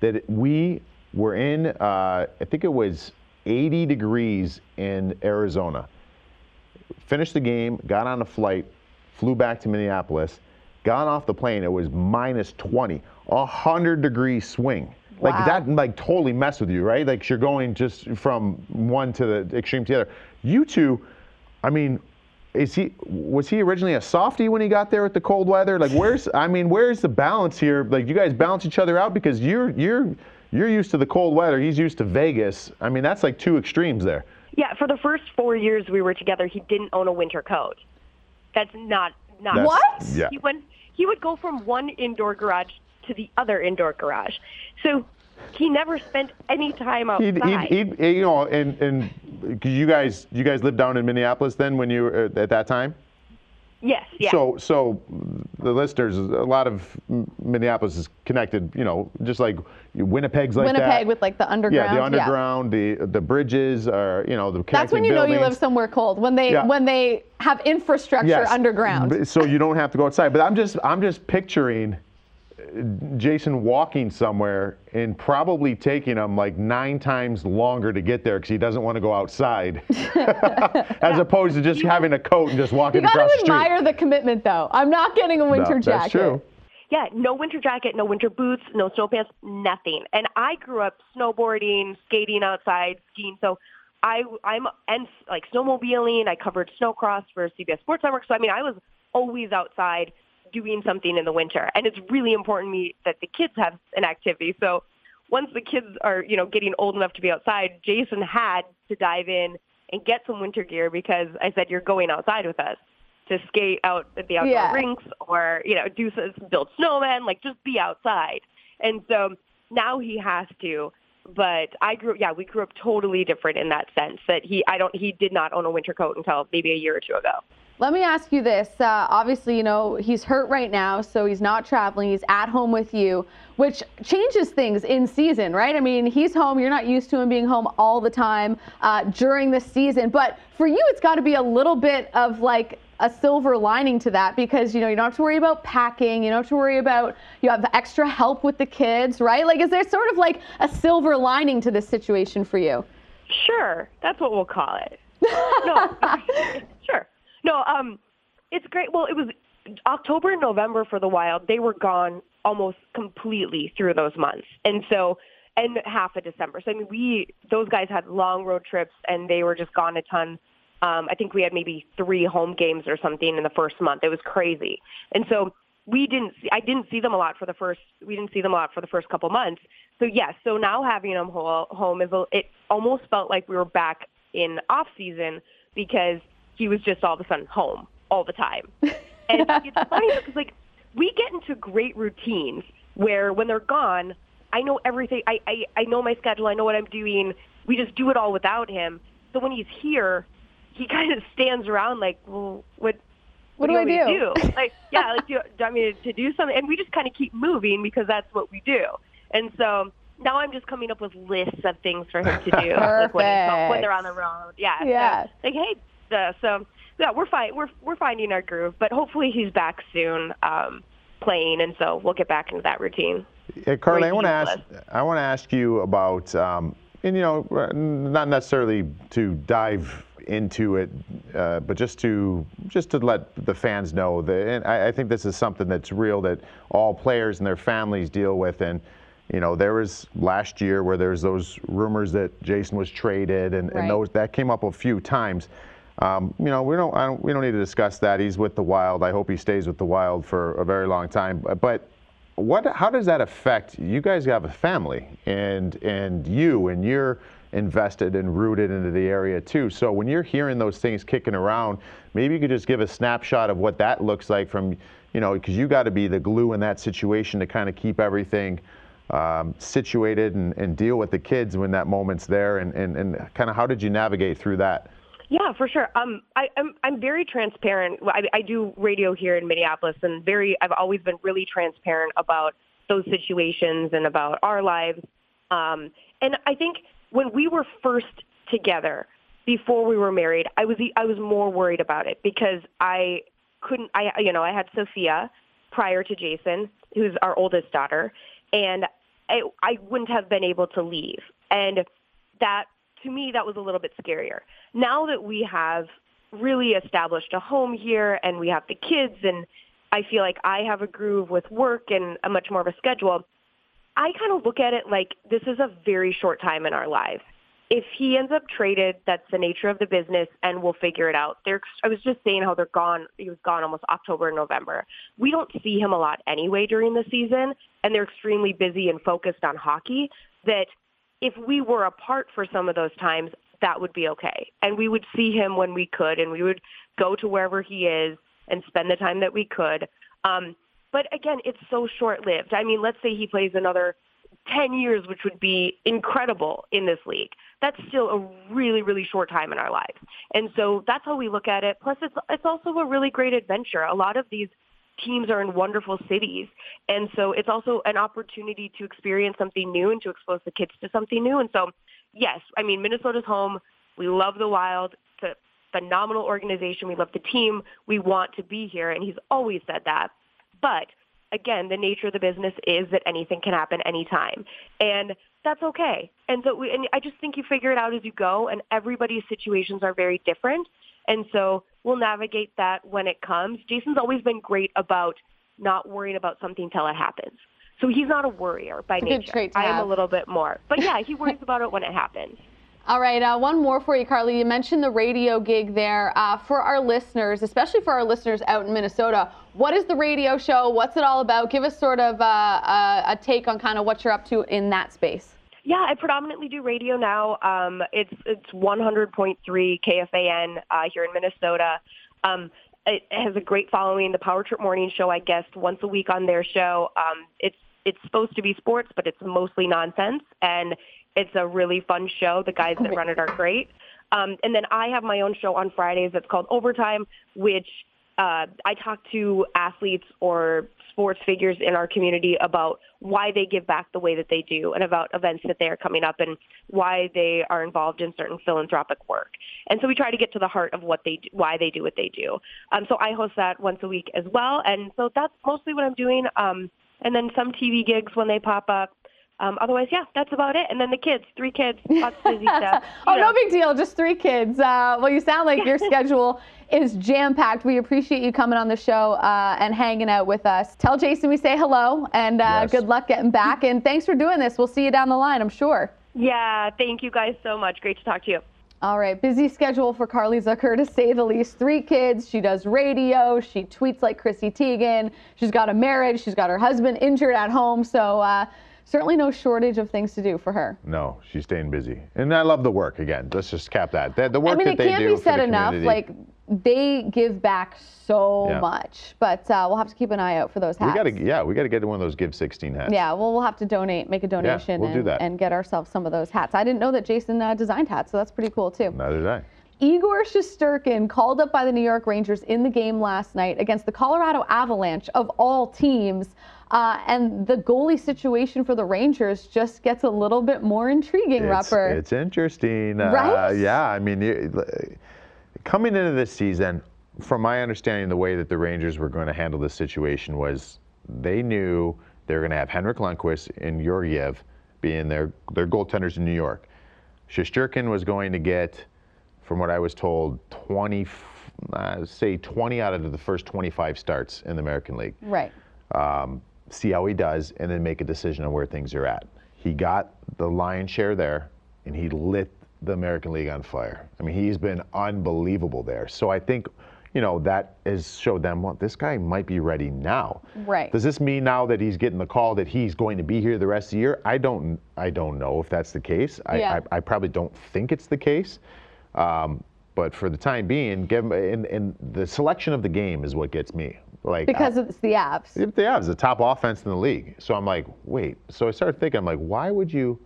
that we were in. Uh, I think it was 80 degrees in Arizona. Finished the game, got on a flight, flew back to Minneapolis, got off the plane. It was minus 20, a hundred degree swing. Like that, like totally mess with you, right? Like you're going just from one to the extreme to the other. You two, I mean, is he was he originally a softie when he got there with the cold weather? Like where's I mean, where's the balance here? Like you guys balance each other out because you're you're you're used to the cold weather, he's used to Vegas. I mean, that's like two extremes there. Yeah, for the first four years we were together, he didn't own a winter coat. That's not not That's- What? Yeah. He went he would go from one indoor garage to the other indoor garage. So he never spent any time outside. He'd, he'd, he'd, you know, and and you guys you guys lived down in Minneapolis then when you were at that time. Yes, yeah. So so the listeners, a lot of Minneapolis is connected. You know, just like Winnipeg's like Winnipeg that. with like the underground. yeah, the underground, the the bridges are you know the That's when you know you live somewhere cold when they Yeah. when they have infrastructure Yes, underground. So you don't have to go outside. But I'm just I'm just picturing Jason walking somewhere and probably taking him like nine times longer to get there because he doesn't want to go outside, as opposed to just having a coat and just walking You got across to the street. admire the commitment, though. I'm not getting a winter No, jacket. That's true. Yeah, no winter jacket, no winter boots, no snow pants, nothing. And I grew up snowboarding, skating outside, skiing. So I I'm and like snowmobiling. I covered snowcross for CBS Sports Network. So I mean, I was always outside doing something in the winter. And it's really important to me that the kids have an activity. So once the kids are, you know, getting old enough to be outside, Jason had to dive in and get some winter gear because I said you're going outside with us to skate out at the outdoor Yeah. rinks or you know do s- build snowmen, like just be outside. And so now he has to. But I grew, yeah, we grew up totally different in that sense. That he, I don't, he did not own a winter coat until maybe a year or two ago. Let me ask you this. Uh, obviously, you know, he's hurt right now, so he's not traveling. He's at home with you, which changes things in season, right? I mean, he's home. You're not used to him being home all the time uh, during the season. But for you, it's got to be a little bit of like a silver lining to that because, you know, you don't have to worry about packing. You don't have to worry about, you have extra help with the kids, right? Like, is there sort of like a silver lining to this situation for you? Sure, that's what we'll call it. No, sure. No, um, it's great. Well, it was October and November for the Wild. They were gone almost completely through those months, and so and half of December. So I mean, we those guys had long road trips, and they were just gone a ton. Um, I think we had maybe three home games or something in the first month. It was crazy, and so we didn't. See, I didn't see them a lot for the first. We didn't see them a lot for the first couple months. So yes. So now having them ho- home is it almost felt like we were back in off season because he was just all of a sudden home all the time. And it's funny because like we get into great routines where when they're gone, I know everything. I, I I know my schedule. I know what I'm doing. We just do it all without him. So when he's here, he kind of stands around like, well, what What do you I want me to do? do? Like, yeah, like, do do you want me to, to do something? And we just kind of keep moving because that's what we do. And so now I'm just coming up with lists of things for him to do like when, when they're on the road. Yeah. Yeah. So, like, hey, uh, so yeah, we're fine. We're we're finding our groove, but hopefully he's back soon, um, playing, and so we'll get back into that routine. Yeah, Carly, I want to ask. I want to ask you about, um, and you know, not necessarily to dive into it, uh, but just to just to let the fans know that. And I, I think this is something that's real that all players and their families deal with. And you know, there was last year where there's those rumors that Jason was traded, and, Right. and those that came up a few times. Um, you know, we don't, don't, we don't need to discuss that. He's with the Wild. I hope he stays with the Wild for a very long time. But- But what, how does that affect you? Guys have a family, and and you, and you're invested and rooted into the area too. So when you're hearing those things kicking around, maybe you could just give a snapshot of what that looks like from, you know, because you got to be the glue in that situation to kind of keep everything um, situated and, and deal with the kids when that moment's there, and, and, and kind of how did you navigate through that? Yeah, for sure. Um, I, I'm I'm very transparent. I, I do radio here in Minneapolis, and very I've always been really transparent about those situations and about our lives. Um, and I think when we were first together, before we were married, I was I was more worried about it because I couldn't. I you know I had Sophia prior to Jason, who's our oldest daughter, and I I wouldn't have been able to leave, and that to me that was a little bit scarier. Now that we have really established a home here and we have the kids and I feel like I have a groove with work and a much more of a schedule. I kind of look at it like this is a very short time in our lives. If he ends up traded, that's the nature of the business, and we'll figure it out. They're, I was just saying how they're gone. He was gone almost October and November. We don't see him a lot anyway during the season, and they're extremely busy and focused on hockey. That if we were apart for some of those times, that would be okay, and we would see him when we could, and we would go to wherever he is and spend the time that we could. Um, but again, it's so short-lived. I mean, let's say he plays another 10 years, which would be incredible in this league. That's still a really, really short time in our lives. And so that's how we look at it. Plus, it's, it's also a really great adventure. A lot of these teams are in wonderful cities. And so it's also an opportunity to experience something new and to expose the kids to something new. And so, yes, I mean, Minnesota's home. We love the Wild. It's a phenomenal organization. We love the team. We want to be here. And he's always said that. But again, the nature of the business is that anything can happen anytime. And that's okay. And so we, and I just think you figure it out as you go and everybody's situations are very different. And so we'll navigate that when it comes. Jason's always been great about not worrying about something till it happens. So he's not a worrier by nature. I am a little bit more. But yeah, he worries about it when it happens. All right, uh, one more for you, Carly. You mentioned the radio gig there. Uh, for our listeners, especially for our listeners out in Minnesota, what is the radio show? What's it all about? Give us sort of uh, a, a take on kind of what you're up to in that space. Yeah, I predominantly do radio now. Um, it's it's 100.3 KFAN uh, here in Minnesota. Um, it has a great following. The Power Trip Morning Show, I guess, once a week on their show. Um, it's it's supposed to be sports, but it's mostly nonsense, and it's a really fun show. The guys that run it are great. Um, and then I have my own show on Fridays that's called Overtime, which uh, I talk to athletes or sports figures in our community about why they give back the way that they do and about events that they are coming up and why they are involved in certain philanthropic work. And so we try to get to the heart of what they do, why they do what they do. Um, so I host that once a week as well. And so that's mostly what I'm doing. Um, and then some TV gigs when they pop up. Um, otherwise, yeah, that's about it. And then the kids, three kids, lots of busy stuff. oh, know. no big deal, just three kids. Uh, well, you sound like your schedule is jam packed. We appreciate you coming on the show uh, and hanging out with us. Tell Jason we say hello and uh, yes. good luck getting back. And thanks for doing this. We'll see you down the line, I'm sure. Yeah, thank you guys so much. Great to talk to you. All right, busy schedule for Carly Zucker to say the least. Three kids, she does radio, she tweets like Chrissy Teigen, she's got a marriage, she's got her husband injured at home. So, uh, certainly no shortage of things to do for her. No, she's staying busy, and I love the work. Again, let's just cap that. The, the work I mean, that it can't be said enough. Like they give back so yeah. much, but uh, we'll have to keep an eye out for those hats. We gotta, yeah, we got to get one of those Give 16 hats. Yeah, well, we'll have to donate, make a donation, yeah, we'll and, do that. and get ourselves some of those hats. I didn't know that Jason uh, designed hats, so that's pretty cool too. Neither did I. Igor Shesterkin called up by the New York Rangers in the game last night against the Colorado Avalanche of all teams. Uh, and the goalie situation for the Rangers just gets a little bit more intriguing, it's, Rupper. It's interesting. Uh, right? Yeah, I mean, coming into this season, from my understanding, the way that the Rangers were going to handle this situation was they knew they were going to have Henrik Lundqvist and Georgiev being their, their goaltenders in New York. Shesterkin was going to get from what I was told, 20, uh, say 20 out of the first 25 starts in the American League. Right. Um, see how he does, and then make a decision on where things are at. He got the lion's share there, and he lit the American League on fire. I mean, he's been unbelievable there. So I think, you know, that has showed them, well, this guy might be ready now. Right. Does this mean now that he's getting the call that he's going to be here the rest of the year? I don't, I don't know if that's the case. Yeah. I, I, I probably don't think it's the case. Um, but for the time being, give and, and the selection of the game is what gets me. Like because I, it's the Avs. It's the Avs, the top offense in the league. So I'm like, wait. So I started thinking, I'm like, why would you,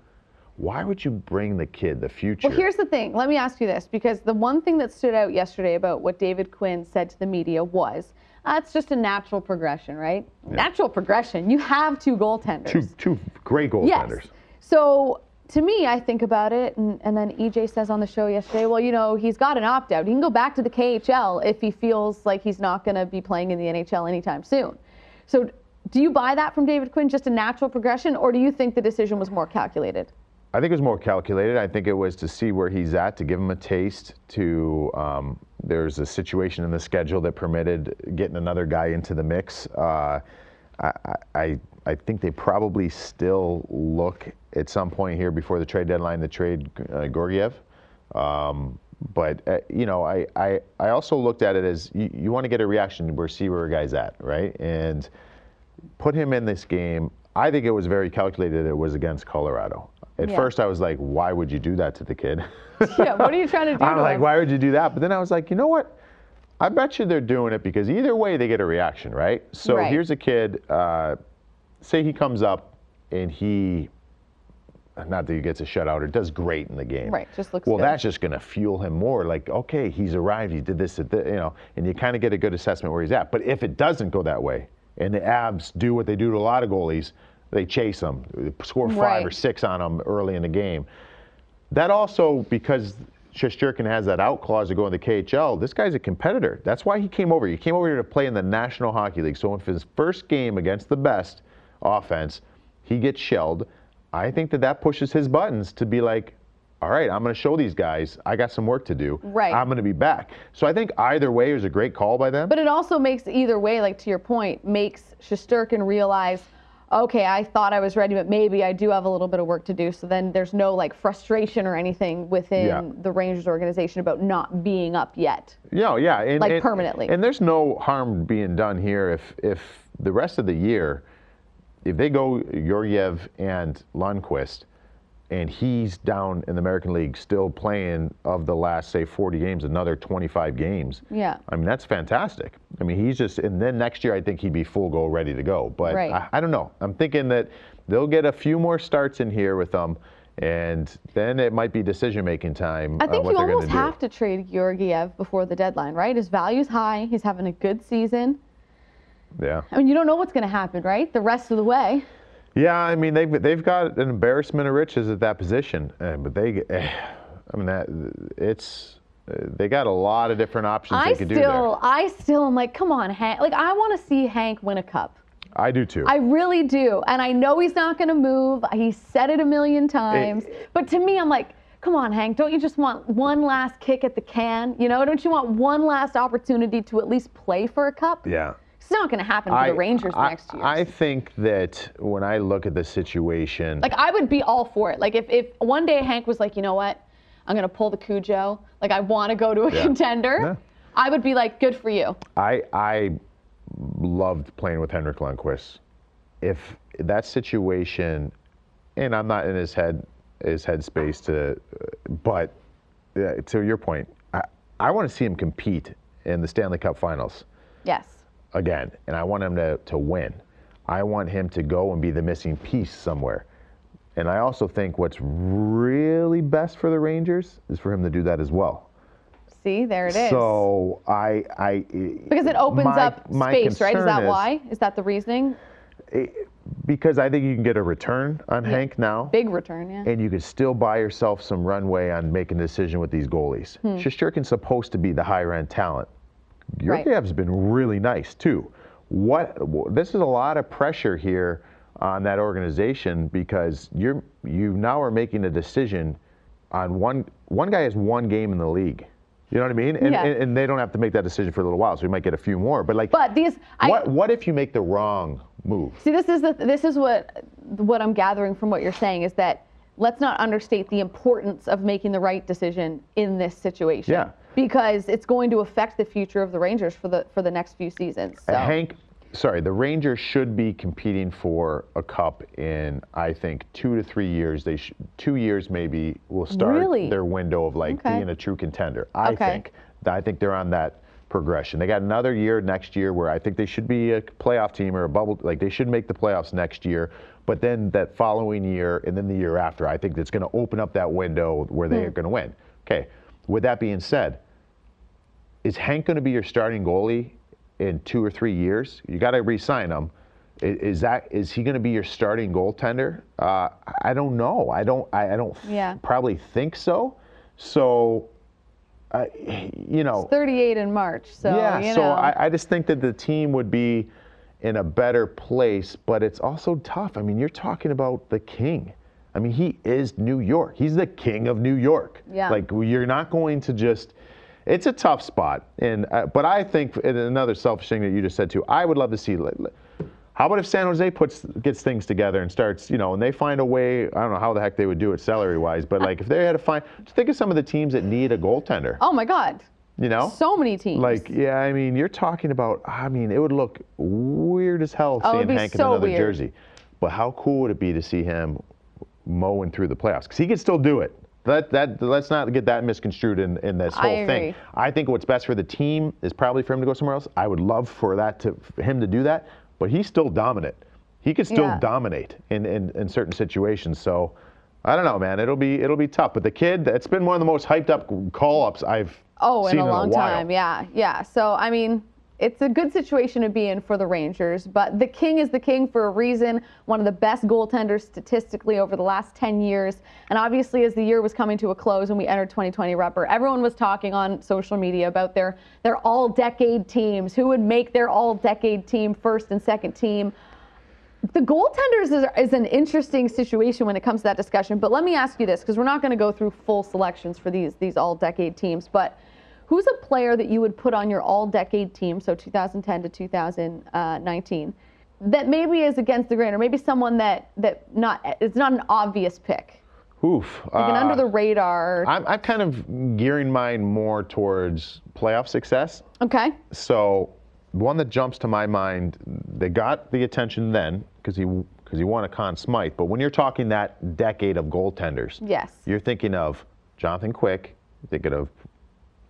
why would you bring the kid, the future? Well, here's the thing. Let me ask you this because the one thing that stood out yesterday about what David Quinn said to the media was uh, it's just a natural progression, right? Natural progression. You have two goaltenders. two two great goaltenders. Yes. So to me, I think about it, and, and then EJ says on the show yesterday, well, you know, he's got an opt out. He can go back to the KHL if he feels like he's not going to be playing in the NHL anytime soon. So do you buy that from David Quinn, just a natural progression, or do you think the decision was more calculated? I think it was more calculated. I think it was to see where he's at, to give him a taste. To um, there's a situation in the schedule that permitted getting another guy into the mix. Uh, I, I I think they probably still look at some point here before the trade deadline to trade uh, Georgiev. Um, but uh, you know, I, I I also looked at it as you, you want to get a reaction where see where a guy's at, right? And put him in this game. I think it was very calculated. It was against Colorado. At Yeah. first, I was like, "Why would you do that to the kid?" Yeah, what are you trying to do I'm to like? "Why would you do that?" But then I was like, "You know what? I bet you they're doing it because either way they get a reaction, right?" So Right. here's a kid. Uh, say he comes up and he, not that he gets a shutout or does great in the game. Right, just looks Well, good. that's just going to fuel him more. Like, okay, he's arrived. He did this, you know, and you kind of get a good assessment where he's at. But if it doesn't go that way, and the Avs do what they do to a lot of goalies, they chase them, score five Right. or six on them early in the game. That also because Shesterkin has that out clause to go in the KHL. This guy's a competitor. That's why he came over. He came over here to play in the National Hockey League. So if his first game against the best offense, he gets shelled. I think that that pushes his buttons to be like, all right, I'm going to show these guys I got some work to do. Right. I'm going to be back. So I think either way is a great call by them. But it also makes either way, like to your point, makes Shesterkin realize, okay, I thought I was ready, but maybe I do have a little bit of work to do. So then there's no like frustration or anything within Yeah. the Rangers organization about not being up yet. Yeah, yeah, and, Like and- permanently. And there's no harm being done here if if the rest of the year, if they go Georgiev and Lundqvist, and he's down in the American League still playing of the last say 40 games, another 25 games. Yeah. I mean that's fantastic. I mean he's just and then next year I think he'd be full go ready to go. But Right. I, I don't know. I'm thinking that they'll get a few more starts in here with them. And then it might be decision making time. I on think you almost have to trade Georgiev before the deadline, right? His value's high. He's having a good season. Yeah. I mean, you don't know what's going to happen, right? The rest of the way. Yeah, I mean they've they've got an embarrassment of riches at that position, uh, but they, eh, I mean that it's uh, they got a lot of different options I they could do still, there. I still am like, come on, Hank. Like, I want to see Hank win a cup. I do too. I really do. And I know he's not going to move. He said it a million times. but to me, I'm like, come on, Hank, don't you just want one last kick at the can? You know, don't you want one last opportunity to at least play for a cup? yeah. It's not going to happen for the Rangers I, next year. I think that when I look at the situation, like, I would be all for it. Like, if, if one day Hank was like, you know what? I'm going to pull the Cujo. Like, I want to go to a Yeah. contender. Yeah. I would be like, good for you. I I loved playing with Henrik Lundqvist. If that situation, and I'm not in his head his headspace to, but uh, to your point, I, I want to see him compete in the Stanley Cup Finals Yes. Again, and I want him to to win. I want him to go and be the missing piece somewhere. And I also think what's really best for the Rangers is for him to do that as well. See, there it is. So I, I because it opens my- up space, right? Is that why? Is that the reasoning? because I think you can get a return on Hank now, Big return, yeah. and you could still buy yourself some runway on making a decision with these goalies. Hmm. Shesterkin's supposed to be the higher end talent. Right. Georgiev's been really nice too. What this is a lot of pressure here on that organization because you're you now are making a decision on one one guy has one game in the league. You know what I mean? And, Yeah. and, and they don't have to make that decision for a little while, so we might get a few more. But like, But these, I, what what if you make the wrong move? See, this is the this is what what I'm gathering from what you're saying is that let's not understate the importance of making the right decision in this situation. Yeah. Because it's going to affect the future of the Rangers for the for the next few seasons. So. Hank, sorry, the Rangers should be competing for a cup in I think two to three years. They sh- two years maybe will start Really? their window of like Okay. being a true contender. I Okay. think I think they're on that progression. They got another year next year where I think they should be a playoff team or a bubble. Like they should make the playoffs next year. But then that following year and then the year after, I think that's going to open up that window where they Hmm. are going to win. Okay. With that being said, is Hank going to be your starting goalie in two or three years? You got to re-sign him. Is that is he going to be your starting goaltender? Uh, I don't know. I don't. I, I don't Yeah. probably think so. So, uh, you know, 38 in March, so yeah. you so know. I, I just think that the team would be in a better place, but it's also tough. I mean, you're talking about the king. I mean, he is New York. He's the king of New York. Yeah. Like you're not going to just. It's a tough spot, and uh, but I think another selfish thing that you just said too. I would love to see. How about if San Jose puts gets things together and starts, you know, and they find a way? I don't know how the heck they would do it salary wise, but like if they had to find, think of some of the teams that need a goaltender. oh my God. You know, So many teams. like, yeah, I mean, you're talking about, I mean, it would look weird as hell Oh, seeing Hank in so another weird. jersey. But how cool would it be to see him mowing through the playoffs? Because he can still do it. That, that, let's not get that misconstrued in, in this I whole agree. thing. I think what's best for the team is probably for him to go somewhere else. I would love for that to for him to do that, but he's still dominant. He can still Yeah. dominate in, in, in certain situations. So I don't know, man. It'll be it'll be tough. But the kid, it's been one of the most hyped up call ups I've Oh, seen in a long while. time. Yeah, yeah. So, I mean, it's a good situation to be in for the Rangers, but the king is the king for a reason. One of the best goaltenders statistically over the last 10 years. And obviously, as the year was coming to a close and we entered 2020 Rupper, everyone was talking on social media about their, their all decade teams, who would make their all decade team first and second team. The goaltenders is, is an interesting situation when it comes to that discussion. But let me ask you this, because we're not going to go through full selections for these these all decade teams. But who's a player that you would put on your all decade team, so 2010 to 2019, that maybe is against the grain, or maybe someone that that not it's not an obvious pick, Oof. like an uh, under the radar. I'm, I'm kind of gearing mine more towards playoff success. Okay. So one that jumps to my mind, they got the attention then because he because he won a Conn Smythe. But when you're talking that decade of goaltenders, Yes. you're thinking of Jonathan Quick, you're thinking of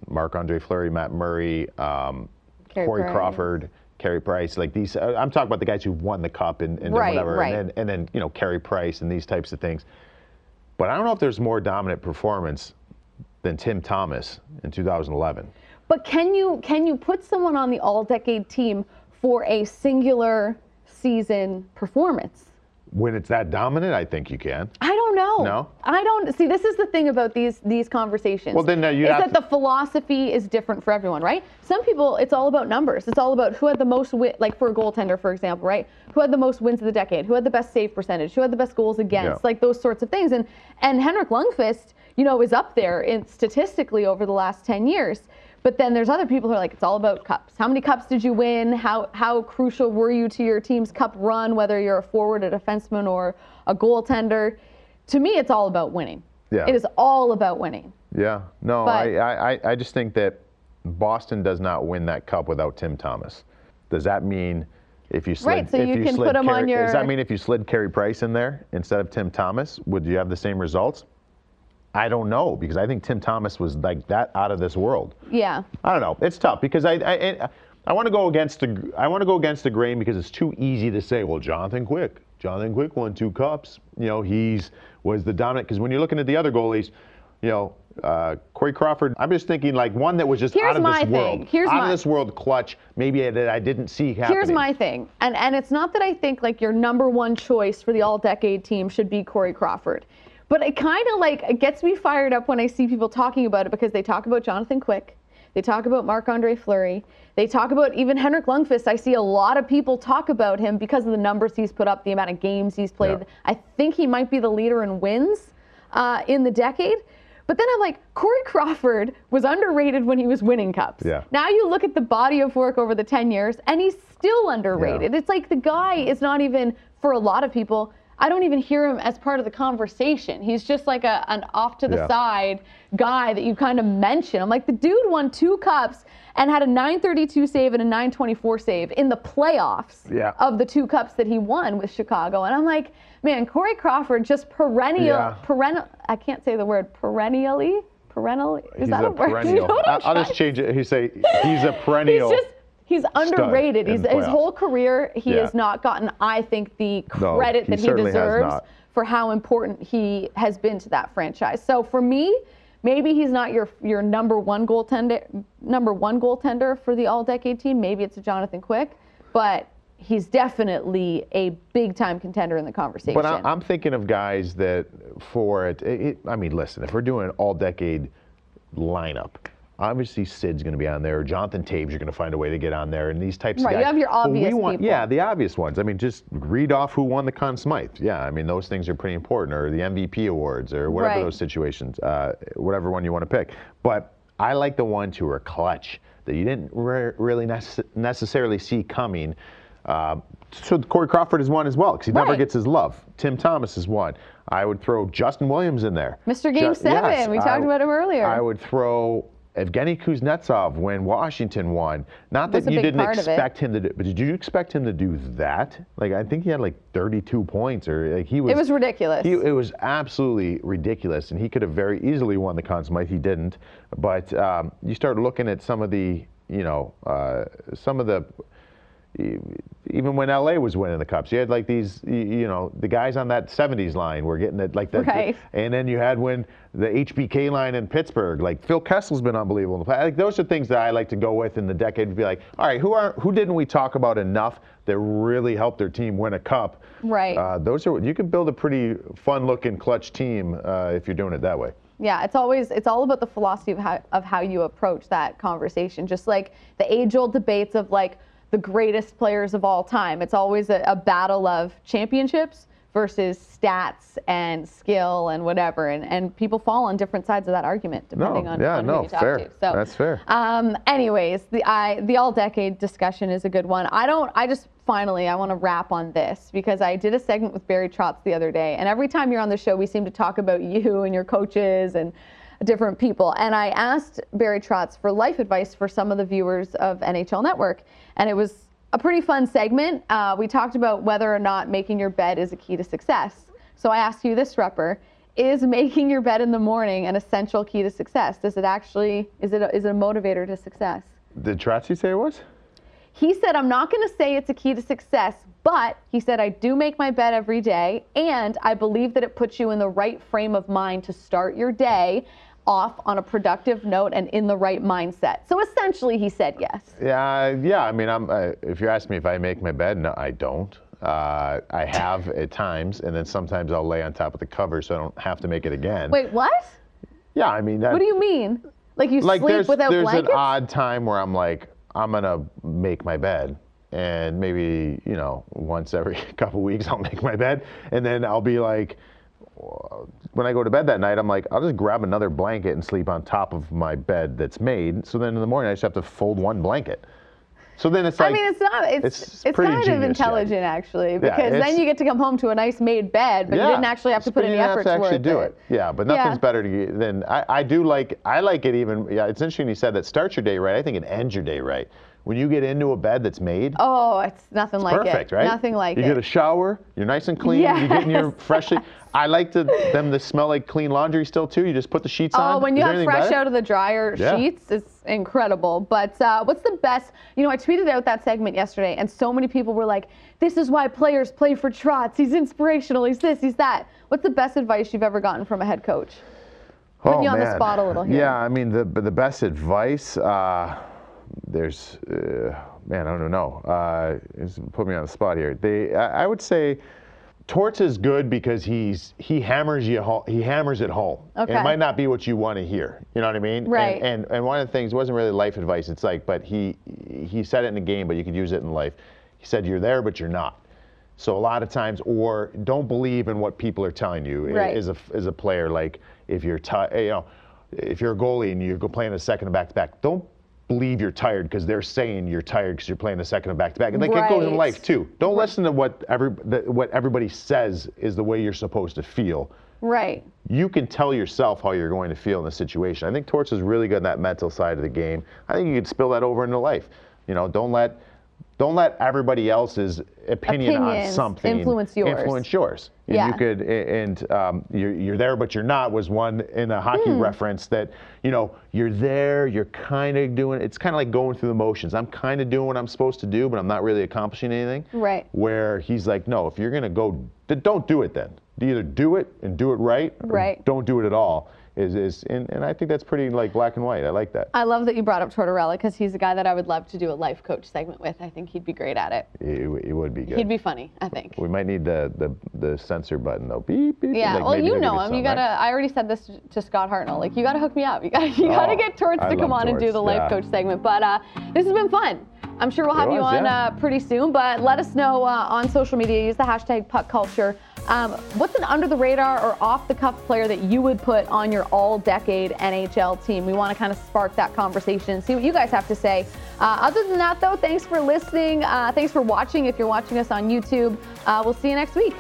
Marc Andre Fleury, Matt Murray, um, Corey Price. Crawford, Carey Price, like these. uh, I'm talking about the guys who won the cup and, and Right, whatever, right. and then and then you know Carey Price and these types of things. But I don't know if there's more dominant performance than Tim Thomas in 2011. But can you can you put someone on the all decade team for a singular season performance? When it's that dominant, I think you can. I don't know. No? I don't see. This is the thing about these these conversations. Well, then, uh, you'd is have that to- the philosophy is different for everyone, right? Some people, it's all about numbers. It's all about who had the most win, like for a goaltender, for example, right? Who had the most wins of the decade? Who had the best save percentage? Who had the best goals against? Yeah. Like those sorts of things. And and Henrik Lundqvist, you know, is up there in statistically over the last ten years. But then there's other people who are like, it's all about cups. How many cups did you win? How how crucial were you to your team's cup run? Whether you're a forward, a defenseman, or a goaltender. To me, it's all about winning. Yeah. It is all about winning. Yeah, no, But- I, I, I- I just think that Boston does not win that cup without Tim Thomas. Does that mean if you slid, Right, so if you can put him on your- Does that mean if you slid Carey Price in there instead of Tim Thomas, would you have the same results? I don't know because I think Tim Thomas was like that out of this world. Yeah. I don't know. It's tough because I I, I want to go against the I want to go against the grain because it's too easy to say. Well, Jonathan Quick, Jonathan Quick won two cups. You know, he's was the dominant because when you're looking at the other goalies, you know, uh, Corey Crawford. I'm just thinking like one that was just Here's out of my this thing. world, Here's out my- of this world clutch. Maybe that I didn't see happening. Here's my thing, and and it's not that I think like your number one choice for the all-decade team should be Corey Crawford, but it kind of like it gets me fired up when I see people talking about it because they talk about Jonathan Quick, they talk about Marc Andre Fleury, they talk about even Henrik Lundqvist. I see a lot of people talk about him because of the numbers he's put up, the amount of games he's played. Yeah. I think he might be the leader in wins uh, in the decade. But then I'm like, Corey Crawford was underrated when he was winning cups. Yeah. Now you look at the body of work over the 10 years, and he's still underrated. Yeah. It's like the guy is not even, for a lot of people, I don't even hear him as part of the conversation. He's just like a, an off to the Yeah. side guy that you kind of mention. I'm like, the dude won two cups and had a 932 save and a 924 save in the playoffs Yeah. of the two cups that he won with Chicago. And I'm like, man, Corey Crawford just perennial, Yeah. perennial, I can't say the word, perennially? Perennial? Is He's that a a, word? You perennial. know I'm I- I'll just change it. He say he's a perennial. He's just He's underrated. He's his whole career. He Yeah. has not gotten, I think, the No, credit he that he deserves for how important he has been to that franchise. So for me, maybe he's not your your number one goaltender, number one goaltender for the All-Decade team. Maybe it's a Jonathan Quick, but he's definitely a big-time contender in the conversation. But I, I'm thinking of guys that for it, it. I mean, listen, if we're doing an all-decade lineup, obviously Sid's going to be on there. Jonathan Toews, you're going to find a way to get on there, and these types of things. Right, you have your obvious want- people. Yeah, the obvious ones. I mean, just read off who won the Conn Smythe. Yeah, I mean, those things are pretty important, or the MVP awards, or whatever Right. those situations, uh, whatever one you want to pick. But I like the ones who are clutch that you didn't re- really nece- necessarily see coming. Uh, so Corey Crawford is one as well because he never gets his love. Tim Thomas is one. I would throw Justin Williams in there. Mr. Game Seven, we talked about him earlier. I would throw Evgeny Kuznetsov when Washington won. Not that you didn't part of it. expect him to do, but did you expect him to do that? Like I think he had like 32 points, or like he was. it was ridiculous. He, it was absolutely ridiculous, and he could have very easily won the Conn Smythe. He didn't. But um, you start looking at some of the, you know, uh, some of the, even when LA was winning the cups, you had like these, you know, the guys on that 70s line were getting it like that. Right. And then you had when the HBK line in Pittsburgh, like Phil Kessel's been unbelievable. in the past. Like those are things that I like to go with in the decade to be like, all right, who are who didn't we talk about enough that really helped their team win a cup? Right. Uh, those are you can build a pretty fun-looking clutch team uh, if you're doing it that way. Yeah, it's always it's all about the philosophy of how of how you approach that conversation. Just like the age-old debates of like the greatest players of all time. It's always a, a battle of championships versus stats and skill and whatever. And and people fall on different sides of that argument depending on, yeah, on no, who you talk fair. to. So That's fair. Um, anyways, the I the all-decade discussion is a good one. I don't. I just finally I want to wrap on this because I did a segment with Barry Trotz the other day, and every time you're on the show, we seem to talk about you and your coaches and different people. And I asked Barry Trotz for life advice for some of the viewers of NHL Network, and it was a pretty fun segment. Uh, we talked about whether or not making your bed is a key to success. So I ask you this, Rupper. Is making your bed in the morning an essential key to success? Does it actually is it a, is it a motivator to success? Did Trotzy say it was? He said, I'm not going to say it's a key to success, but he said, I do make my bed every day, and I believe that it puts you in the right frame of mind to start your day off on a productive note and in the right mindset. So essentially, he said yes. Yeah, yeah. I mean, I'm. Uh, if you ask me if I make my bed, no, I don't. Uh, I have at times, and then sometimes I'll lay on top of the cover so I don't have to make it again. Wait, what? Yeah, I mean that. What do you mean? Like you like sleep there's without there's blankets? an odd time where I'm like I'm gonna make my bed, and maybe you know once every couple weeks I'll make my bed, and then I'll be like, when I go to bed that night, I'm like I'll just grab another blanket and sleep on top of my bed that's made. So then in the morning I just have to fold one blanket. So then it's like I mean, it's not. It's it's it's, pretty kind of intelligent actually, because it's- then you get to come home to a nice made bed, but you didn't actually have to put any effort to actually do it. it. Yeah, but Yeah. nothing's better to get than I, I do like I like it even. Yeah, it's interesting you said that starts your day right. I think it ends your day right. When you get into a bed that's made, Oh, it's nothing like perfect, it. right? Nothing like you it. get a shower, you're nice and clean. You get in your Yes. freshly. I like to, them to smell like clean laundry still too. You just put the sheets on. Oh, when Is you there have fresh out of the dryer Yeah. sheets, it's incredible. But uh, what's the best? You know, I tweeted out that segment yesterday, and so many people were like, "This is why players play for Trotz. He's inspirational. He's this. He's that." What's the best advice you've ever gotten from a head coach? Putting you on the Oh, man. spot a little here. Yeah, I mean the the best advice. Uh, there's, uh, man, I don't know. Uh, it's put me on the spot here. They, I, I would say, Torts is good because he's he hammers you ho- he hammers it home. And Okay. It might not be what you want to hear. You know what I mean? Right. And, and and one of the things wasn't really life advice. It's like, but he he said it in the game, but you could use it in life. He said you're there, but you're not. So a lot of times, or don't believe in what people are telling you Right. as a as a player. Like if you're ti- you know, if you're a goalie and you're playing a second back to back, don't believe you're tired because they're saying you're tired because you're playing a second of back to back. And like it goes in life too. Don't listen to what every the, what everybody says is the way you're supposed to feel. Right. You can tell yourself how you're going to feel in the situation. I think Torts is really good in that mental side of the game. I think you could spill that over into life. You know, don't let don't let everybody else's opinion Opinions on something influence yours. Influence yours. And Yeah. You could, and um, you're, you're there, but you're not was one in a hockey Hmm. reference that, you know, you're there, you're kind of doing, it's kind of like going through the motions. I'm kind of doing what I'm supposed to do, but I'm not really accomplishing anything. Right. Where he's like, no, if you're going to go, don't do it then. Either do it and do it right, or Right. don't do it at all. Is, is and, and I think that's pretty like black and white. I like that. I love that you brought up Tortorella because he's a guy that I would love to do a life coach segment with. I think he'd be great at it. It, it would be good. He'd be funny, I think. we might need the, the, the censor button though. Beep, beep. Yeah, like well, you know him. You gotta. right? I already said this to Scott Hartnell. Like, you gotta hook me up. You gotta. You gotta Oh, get Torts I to come on and do the life yeah. coach segment. But uh, this has been fun. I'm sure we'll have It you on yeah. uh, pretty soon. But let us know uh, on social media. Use the hashtag Puck Culture. Um, what's an under the radar or off the cuff player that you would put on your all decade NHL team? We want to kind of spark that conversation, see what you guys have to say. Uh, other than that, though, thanks for listening. Uh, thanks for watching if you're watching us on YouTube. Uh, we'll see you next week.